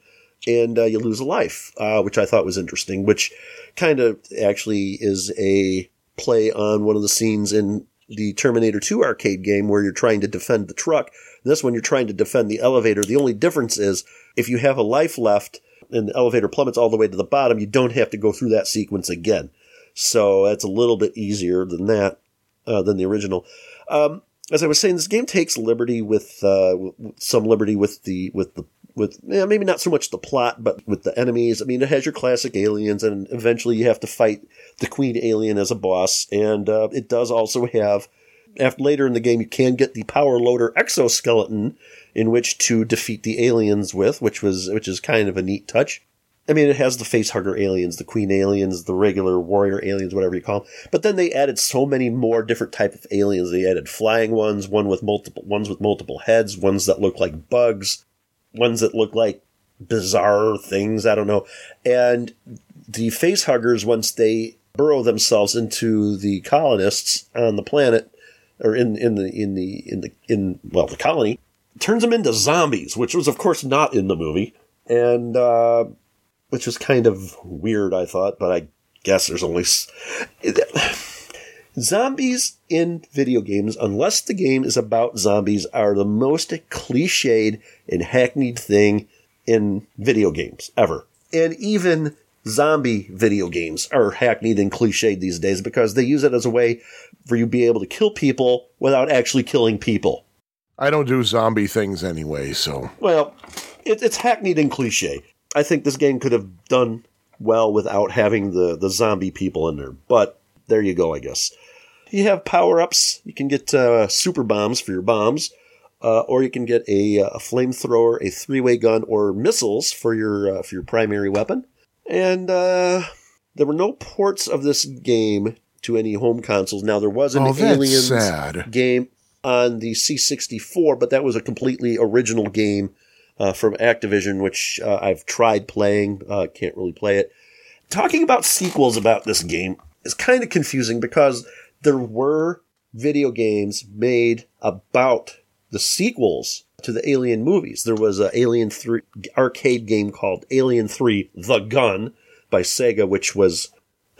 and uh, you lose a life, uh, which I thought was interesting. Which kind of actually is a play on one of the scenes in the Terminator 2 arcade game where you're trying to defend the truck. This one, you're trying to defend the elevator. The only difference is if you have a life left and the elevator plummets all the way to the bottom, you don't have to go through that sequence again. So that's a little bit easier than that, uh, than the original. Um, as I was saying, this game takes liberty with, uh, some liberty with the, with the, with, yeah, maybe not so much the plot, but with the enemies. I mean, it has your classic aliens and eventually you have to fight the queen alien as a boss. And, uh, it does also have, after later in the game, you can get the power loader exoskeleton in which to defeat the aliens with, which was, which is kind of a neat touch. I mean, it has the face hugger aliens, the queen aliens, the regular warrior aliens, whatever you call them. But then they added so many more different type of aliens. They added flying ones, one with multiple, ones with multiple heads, ones that look like bugs, ones that look like bizarre things. I don't know. And the face huggers, once they burrow themselves into the colonists on the planet, or in in the in the in the in well the colony, turns them into zombies, which was of course not in the movie, and uh, which was kind of weird. I thought, but I guess there's only zombies in video games, unless the game is about zombies, are the most cliched and hackneyed thing in video games ever, and even zombie video games are hackneyed and cliched these days because they use it as a way for you to be able to kill people without actually killing people. I don't do zombie things anyway, so Well, it, it's hackneyed and cliche. I think this game could have done well without having the, the zombie people in there, but there you go, I guess. You have power ups. You can get uh, super bombs for your bombs. uh, or you can get a, uh, a flamethrower, a three-way gun, or missiles for your uh, for your primary weapon. And uh, there were no ports of this game to any home consoles. Now there was an Oh, Aliens sad. game on the C64, but that was a completely original game uh, from Activision, which uh, I've tried playing. Uh, can't really play it. Talking about sequels about this game is kind of confusing because there were video games made about the sequels to the Alien movies. There was an Alien 3 arcade game called Alien 3 The Gun by Sega, which was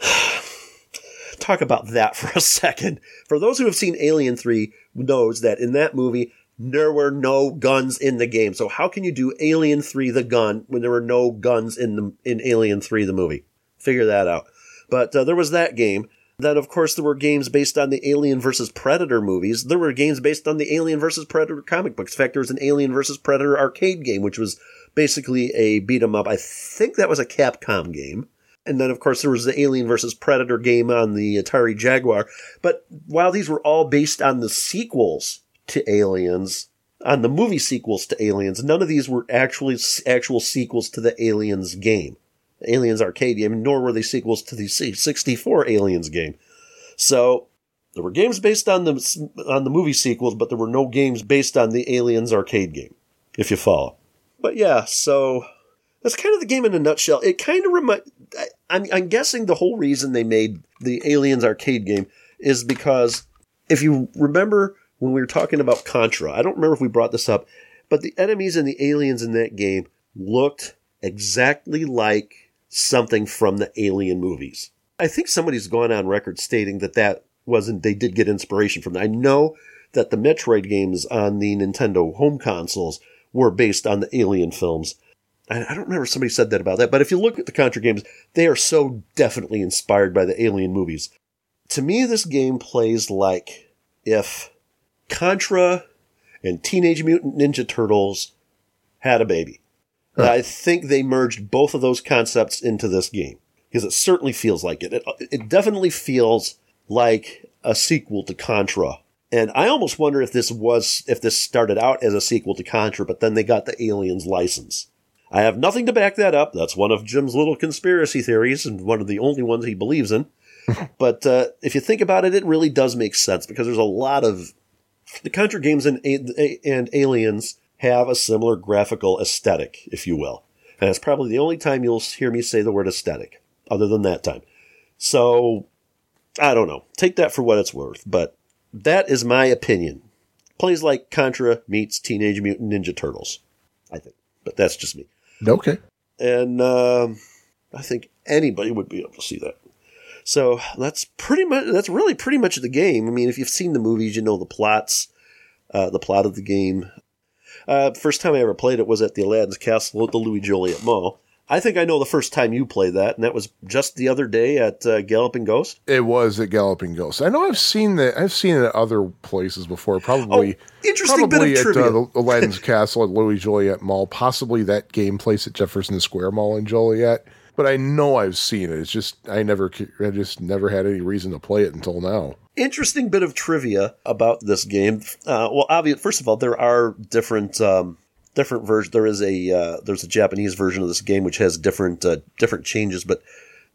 talk about that for a second. For those who have seen Alien 3 knows that in that movie there were no guns in the game. So how can you do Alien 3 the gun when there were no guns in the in Alien 3 the movie? Figure that out. But uh, there was that game. Then of course there were games based on the Alien versus Predator movies. There were games based on the Alien versus Predator comic books. In fact, there was an Alien versus Predator arcade game which was basically a beat 'em up. I think that was a Capcom game. And then, of course, there was the Alien versus Predator game on the Atari Jaguar. But while these were all based on the sequels to Aliens, on the movie sequels to Aliens, none of these were actually actual sequels to the Aliens game, Aliens arcade game, nor were they sequels to the C- 64 Aliens game. So there were games based on the on the movie sequels, but there were no games based on the Aliens arcade game, if you follow. But yeah, so that's kind of the game in a nutshell. It kind of remind. I'm, I'm guessing the whole reason they made the Aliens arcade game is because if you remember when we were talking about Contra, I don't remember if we brought this up, but the enemies and the aliens in that game looked exactly like something from the Alien movies. I think somebody's gone on record stating that that wasn't. They did get inspiration from that. I know that the Metroid games on the Nintendo home consoles were based on the Alien films. I I don't remember somebody said that about that, but if you look at the Contra games, they are so definitely inspired by the Alien movies. To me, this game plays like if Contra and Teenage Mutant Ninja Turtles had a baby. I think they merged both of those concepts into this game because it certainly feels like it. It, it definitely feels like a sequel to Contra. And I almost wonder if this was, if this started out as a sequel to Contra, but then they got the Aliens license. I have nothing to back that up. That's one of Jim's little conspiracy theories and one of the only ones he believes in. but uh, if you think about it, it really does make sense because there's a lot of the Contra games and, and Aliens have a similar graphical aesthetic, if you will. And it's probably the only time you'll hear me say the word aesthetic, other than that time. So, I don't know. Take that for what it's worth, but that is my opinion. Plays like Contra meets Teenage Mutant Ninja Turtles, I think. But that's just me. Okay. And um, I think anybody would be able to see that. So that's pretty much that's really pretty much the game. I mean, if you've seen the movies, you know the plots, uh, the plot of the game. Uh, first time I ever played it was at the Aladdin's Castle at the Louis Joliet Mall. I think I know the first time you played that, and that was just the other day at uh, Galloping Ghost. It was at Galloping Ghost. I know I've seen that. I've seen it at other places before. Probably, Oh, interesting bit of probably at trivia. uh, the Aladdin's Castle at Louis Joliet Mall. Possibly that game place at Jefferson Square Mall in Joliet. But I know I've seen it. It's just I never, I just never had any reason to play it until now. interesting bit of trivia about this game. Uh, well, obvious. First of all, there are different um, different versions. There is a uh, there's a Japanese version of this game which has different uh, different changes, but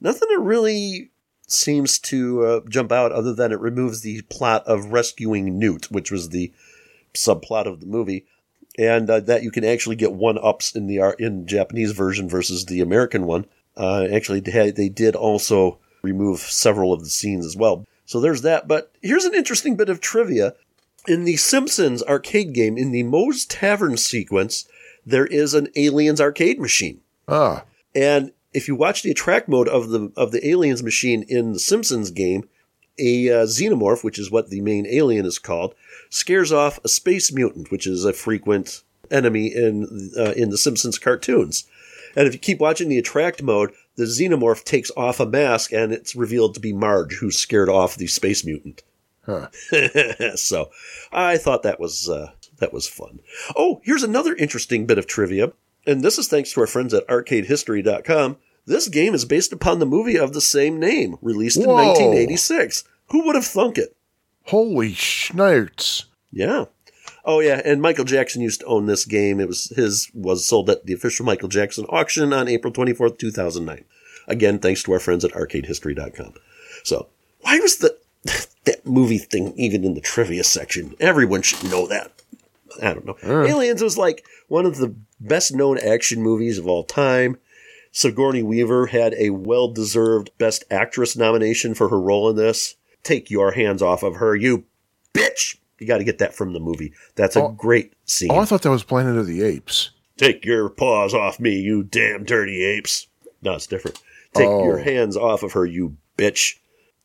nothing that really seems to uh, jump out other than it removes the plot of rescuing Newt, which was the subplot of the movie. And uh, that you can actually get one ups in the in Japanese version versus the American one. Uh, actually, they did also remove several of the scenes as well. So there's that. But here's an interesting bit of trivia. In the Simpsons arcade game, in the Moe's Tavern sequence, there is an Aliens arcade machine. Ah, And if you watch the attract mode of the of the aliens machine in the Simpsons game, a uh, xenomorph, which is what the main alien is called, scares off a space mutant, which is a frequent enemy in uh, in the Simpsons cartoons. And if you keep watching the attract mode, the xenomorph takes off a mask, and it's revealed to be Marge, who scared off the space mutant. Huh. so, I thought that was uh, that was fun. Oh, here's another interesting bit of trivia, and this is thanks to our friends at ArcadeHistory.com. This game is based upon the movie of the same name, released in 1986. Who would have thunk it? holy schnurts! Yeah. Oh yeah, and Michael Jackson used to own this game. It was his was sold at the official Michael Jackson auction on April 24th, 2009. Again, thanks to our friends at arcadehistory.com. So, why was the that movie thing even in the trivia section? Everyone should know that. I don't know. Aliens was like one of the best known action movies of all time. Sigourney Weaver had a well deserved Best Actress nomination for her role in this. Take your hands off of her, you bitch! You got to get that from the movie. That's a Oh. great scene. Oh, I thought that was Planet of the Apes. Take your paws off me, you damn dirty apes. No, it's different. Take Oh. your hands off of her, you bitch.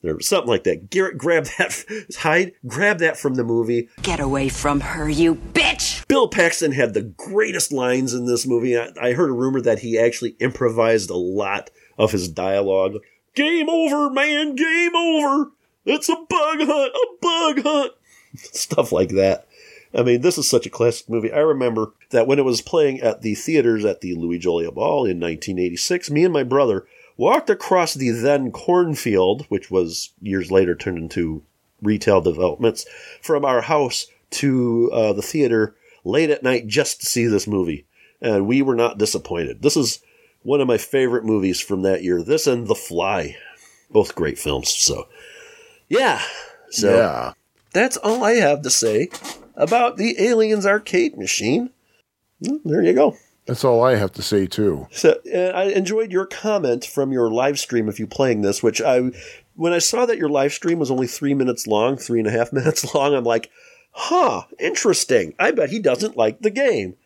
Or something like that. Garrett, grab that. Hyde, grab that from the movie. Get away from her, you bitch! Bill Paxton had the greatest lines in this movie. I, I heard a rumor that he actually improvised a lot of his dialogue. Game over, man. Game over. It's a bug hunt. A bug hunt. Stuff like that. I mean, this is such a classic movie. I remember that when it was playing at the theaters at the Louis Joliet Ball in 1986, me and my brother walked across the then cornfield, which was years later turned into retail developments, from our house to uh, the theater late at night just to see this movie. And we were not disappointed. This is one of my favorite movies from that year. This and The Fly. Both great films. So, yeah. So, yeah. that's all I have to say about the Aliens arcade machine. There you go. That's all I have to say, too. So uh, I enjoyed your comment from your live stream of you playing this, which I, when I saw that your live stream was only three minutes long, three and a half minutes long, I'm like, huh, interesting. I bet he doesn't like the game.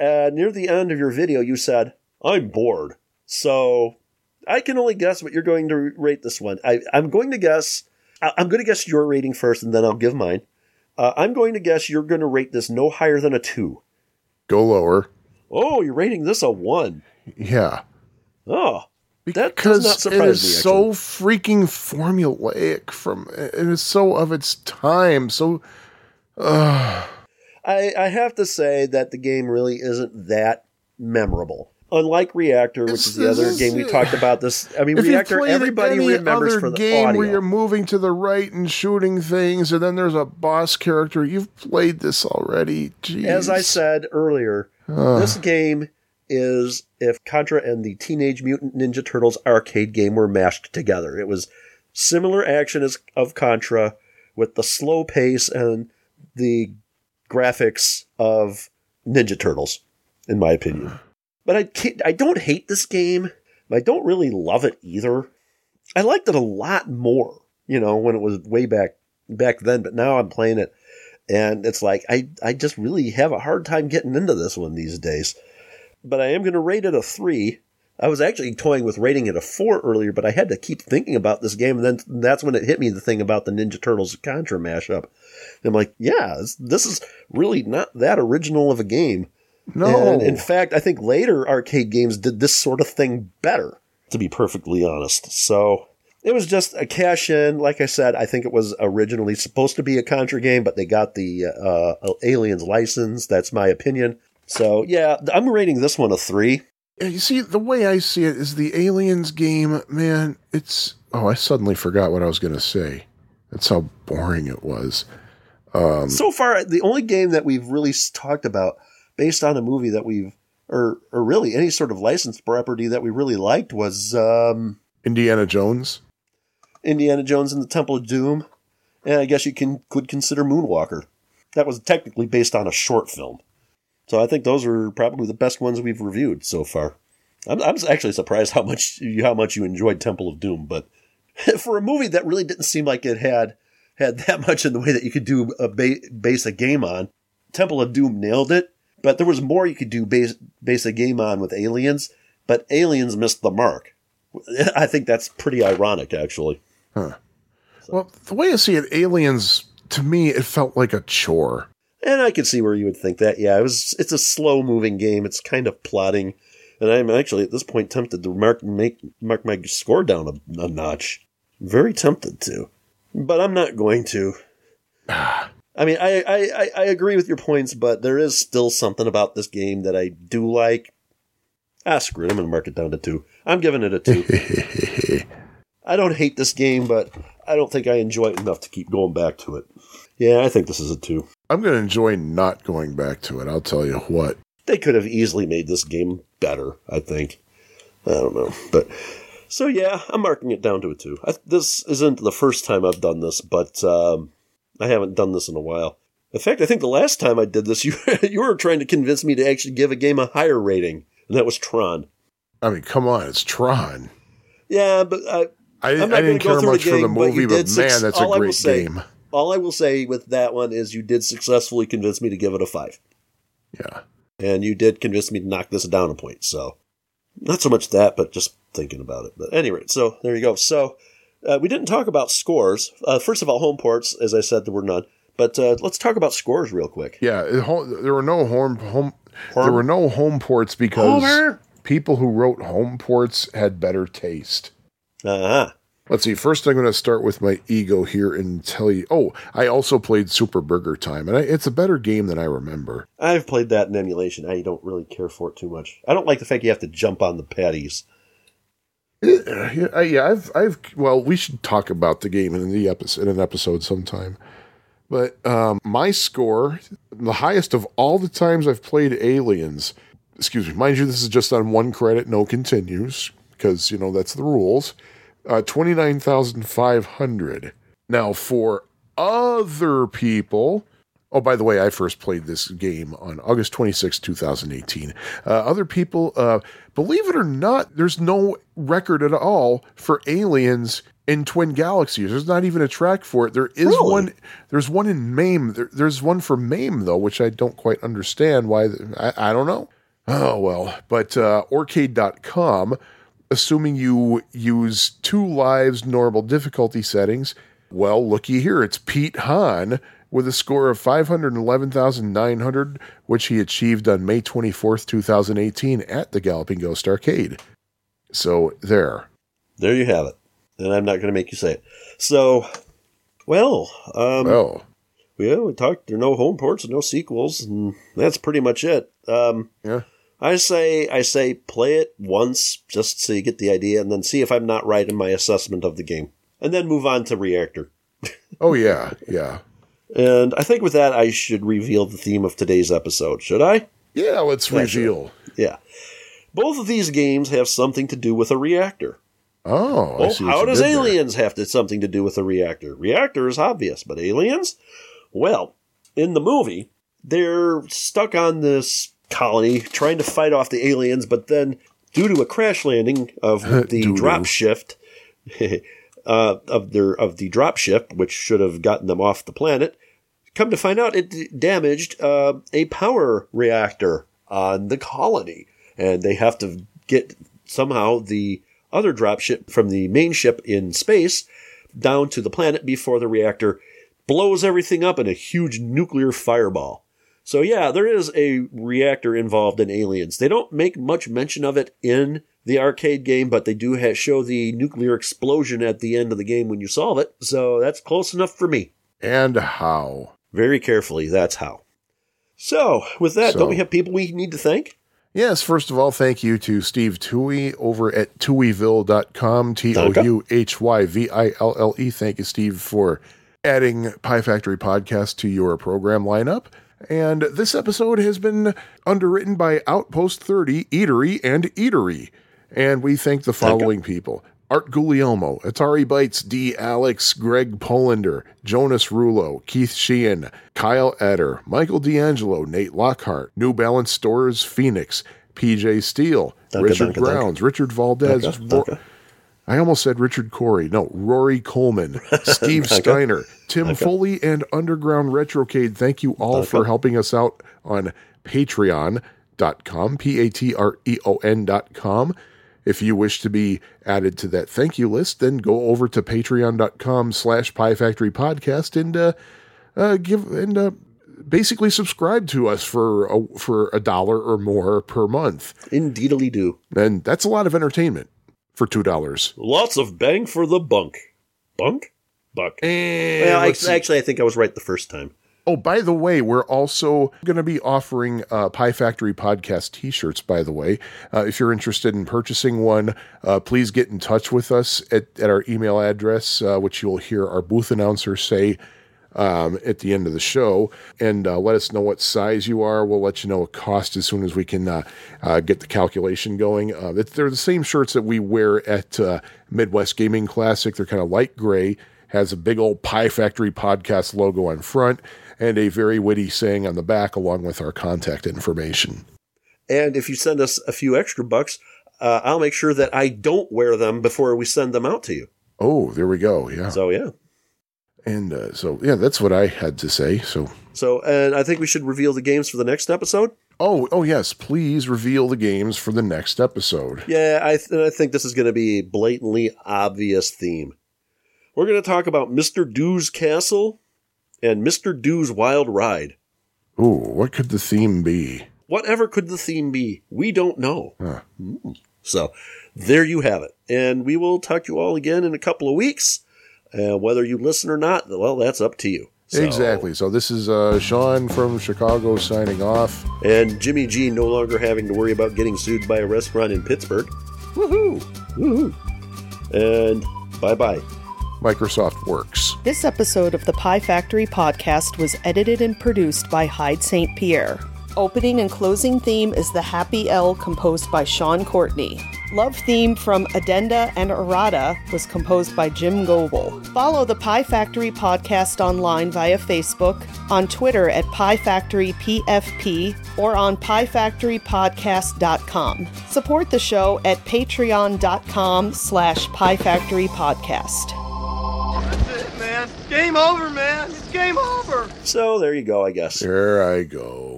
Uh, near the end of your video, you said, I'm bored. So I can only guess what you're going to rate this one. I, I'm going to guess, I, I'm going to guess your rating first, and then I'll give mine. Uh, I'm going to guess you're going to rate this no higher than a two. Go lower. Oh, you're rating this a one. Yeah. Oh, Because not surprise is me. so freaking formulaic from it is so of its time. So I, I have to say that the game really isn't that memorable. Unlike Reactor, which It's- is the other is- game we talked about, this I mean, Reactor, everybody remembers other for the game audio. where you're moving to the right and shooting things, and then there's a boss character, you've played this already. Jeez. As I said earlier, this game is if Contra and the Teenage Mutant Ninja Turtles arcade game were mashed together. It was similar action as of Contra with the slow pace and the graphics of Ninja Turtles, in my opinion. But I can't, I don't hate this game. I don't really love it either. I liked it a lot more, you know, when it was way back back then. But now I'm playing it, and it's like I I just really have a hard time getting into this one these days. But I am going to rate it a three. I was actually toying with rating it a four earlier, but I had to keep thinking about this game, and then that's when it hit me the thing about the Ninja Turtles Contra mashup. And I'm like, yeah, this, this is really not that original of a game. no. And in fact, I think later arcade games did this sort of thing better, to be perfectly honest. So it was just a cash in. Like I said, I think it was originally supposed to be a Contra game, but they got the uh, Aliens license. That's my opinion. So yeah, I'm rating this one a three. You see, the way I see it is the Aliens game, man, it's. Oh, I suddenly forgot what I was going to say. That's how boring it was. so far, the only game that we've really talked about based on a movie that we've, or or really any sort of licensed property that we really liked was um, Indiana Jones. Indiana Jones and the Temple of Doom, and I guess you can could consider Moonwalker. That was technically based on a short film, so I think those are probably the best ones we've reviewed so far. I'm, I'm actually surprised how much you how much you enjoyed Temple of Doom, but for a movie that really didn't seem like it had had that much in the way that you could do a ba- base a game on, Temple of Doom nailed it. But there was more you could do base base a game on with Aliens, but Aliens missed the mark. I think that's pretty ironic, actually. Well, the way I see it, Aliens, to me, it felt like a chore. And I could see where you would think that. Yeah, it was. It's a slow moving game. It's kind of plotting, and I'm actually at this point tempted to mark make mark my score down a, a notch. Very tempted to, but I'm not going to. I mean, I, I, I, I agree with your points, but there is still something about this game that I do like. Ah, screw it. I'm going to mark it down to two. I'm giving it a two. I don't hate this game, but I don't think I enjoy it enough to keep going back to it. Yeah, I think this is a two. I'm going to enjoy not going back to it. I'll tell you what. They could have easily made this game better, I think. I don't know. But so yeah, I'm marking it down to a two. I, this isn't the first time I've done this, but um, I haven't done this in a while. In fact, I think the last time I did this, you you were trying to convince me to actually give a game a higher rating, and that was Tron. I mean, come on, it's Tron. Yeah, but I, I, I didn't go care much the for the game, but movie, but, did man, that's a all I will great say- game. all I will say with that one is you did successfully convince me to give it a five, Yeah. and you did convince me to knock this down a point. So not so much that, but just thinking about it. But anyway, so there you go. So uh, we didn't talk about scores. Uh, first of all, home ports, as I said, there were none. But uh, let's talk about scores real quick. Yeah, there were no home home there were no home ports because Homer! people who wrote home ports had better taste. Uh huh. Let's see. First, I'm going to start with my ego here and tell you. Oh, I also played Super Burger Time, and I, it's a better game than I remember. I've played that in emulation. I don't really care for it too much. I don't like the fact you have to jump on the patties. Yeah, I've, I've. Well, we should talk about the game in the episode in an episode sometime. But um, my score, the highest of all the times I've played Aliens. Excuse me, mind you, this is just on one credit, no continues, because you know that's the rules. Uh, Twenty nine thousand five hundred. Now for other people. Oh, by the way, I first played this game on August 26, 2018. Uh, other people, uh, believe it or not, there's no record at all for aliens in Twin Galaxies. There's not even a track for it. There is Really? one. There's one in MAME. There, there's one for MAME though, which I don't quite understand why. I, I don't know. Oh well, but uh, Aurcade.com, assuming you use two lives normal difficulty settings. Well, looky here, it's Pete Hahn with a score of 511,900, which he achieved on May 24th, 2018 at the Galloping Ghost Arcade. So there. There you have it. And I'm not going to make you say it. So, well, um, Well, yeah, we talked. There are no home ports no sequels, and that's pretty much it. Um, yeah. I say, I say, play it once just so you get the idea, and then see if I'm not right in my assessment of the game, and then move on to Reactor. Oh, yeah, yeah. And I think with that, I should reveal the theme of today's episode. Should I? Yeah, let's Yeah, sure. reveal. Yeah. Both of these games have something to do with a reactor. Oh, Oh, see how does did there. aliens have to, something to do with a reactor? Reactor is obvious, but aliens? Well, in the movie, they're stuck on this colony trying to fight off the aliens, but then due to a crash landing of the drop shift uh, of their of the drop ship, which should have gotten them off the planet, come to find out it damaged uh, a power reactor on the colony, and they have to get somehow the other drop ship from the main ship in space down to the planet before the reactor blows everything up in a huge nuclear fireball. So yeah, there is a reactor involved in Aliens. They don't make much mention of it in the arcade game, but they do ha- show the nuclear explosion at the end of the game when you solve it. So that's close enough for me. And how? Very carefully, that's how. So, with that, So- don't we have people we need to thank? Yes, first of all, thank you to Steve Touhy over at touhyville.com, T O U H Y V I L L E. Thank you, Steve, for adding Pie Factory Podcast to your program lineup. And this episode has been underwritten by Outpost 30, Eatery, and Eatery. And we thank the following people. Art Guglielmo, Atari Bytes, D. Alex, Greg Polander, Jonas Rulo, Keith Sheehan, Kyle Eder, Michael D'Angelo, Nate Lockhart, New Balance Stores, Phoenix, PJ Steele, Richard danke, Grounds, Richard Valdez, Danke, Ro- danke. I almost said Richard Corey. No, Rory Coleman, Steve Steiner, Tim Foley, and Underground Retrocade. Thank you all for helping us out on patreon.com, P A T R E O N.com. If you wish to be added to that thank you list, then go over to patreon.com slash Pie Factory Podcast and uh, uh, give and uh, basically subscribe to us for a, for a dollar or more per month. Indeedly do. And that's a lot of entertainment for two dollars. Lots of bang for the bunk. Bunk? Buck. And well, I, actually, I think I was right the first time. oh, by the way, we're also going to be offering uh, Pie Factory podcast T-shirts. By the way, uh, if you're interested in purchasing one, uh, please get in touch with us at, at our email address, uh, which you'll hear our booth announcer say um, at the end of the show and uh, let us know what size you are. We'll let you know a cost as soon as we can uh, uh, get the calculation going. Uh, they're the same shirts that we wear at uh, Midwest Gaming Classic. They're kind of light gray, has a big old Pie Factory podcast logo on front, and a very witty saying on the back, along with our contact information. And if you send us a few extra bucks, uh, I'll make sure that I don't wear them before we send them out to you. Oh, there we go. Yeah. So yeah. And uh, so, yeah, that's what I had to say. So, So and I think we should reveal the games for the next episode. oh, oh yes, please reveal the games for the next episode. Yeah, I, th- I think this is going to be a blatantly obvious theme. We're going to talk about Mr. Do's Castle and Mr. Do's Wild Ride. Ooh, what could the theme be? Whatever could the theme be? We don't know. Huh. So there you have it. And we will talk to you all again in a couple of weeks. Uh, whether you listen or not, well, that's up to you. So- Exactly. So this is uh, Sean from Chicago signing off. And Jimmy G no longer having to worry about getting sued by a restaurant in Pittsburgh. Woohoo! Woohoo! And bye bye. Microsoft Works. This episode of the Pie Factory podcast was edited and produced by Hyde St. Pierre. Opening and closing theme is The Happy L composed by Sean Courtney. Love theme from Addenda and Errata was composed by Jim Goebel. Follow the Pie Factory podcast online via Facebook, on Twitter at Pie Factory PFP, or on piefactorypodcast.com. Support the show at patreon.com slash piefactorypodcast. That's it, man. Game over, man. It's game over. So there you go, I guess. There I go.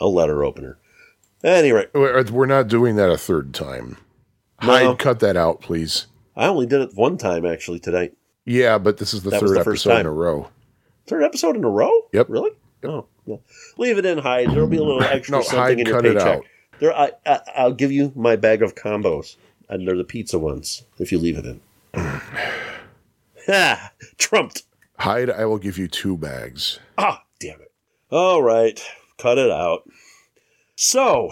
A letter opener. Anyway, We're not doing that a third time. No. Hyde, cut that out, please. I only did it one time actually tonight. Yeah, but this is the That third the first episode in a row. Third episode in a row? Yep. Really? Oh, no. Leave it in, Hyde. There'll be a little extra No, something Hyde, in your cut it paycheck. out. There, I, I, I'll give you my bag of combos, and they're the pizza ones if you leave it in. ha! Trumped. Hyde, I will give you two bags. Ah, damn it. All right, cut it out. So,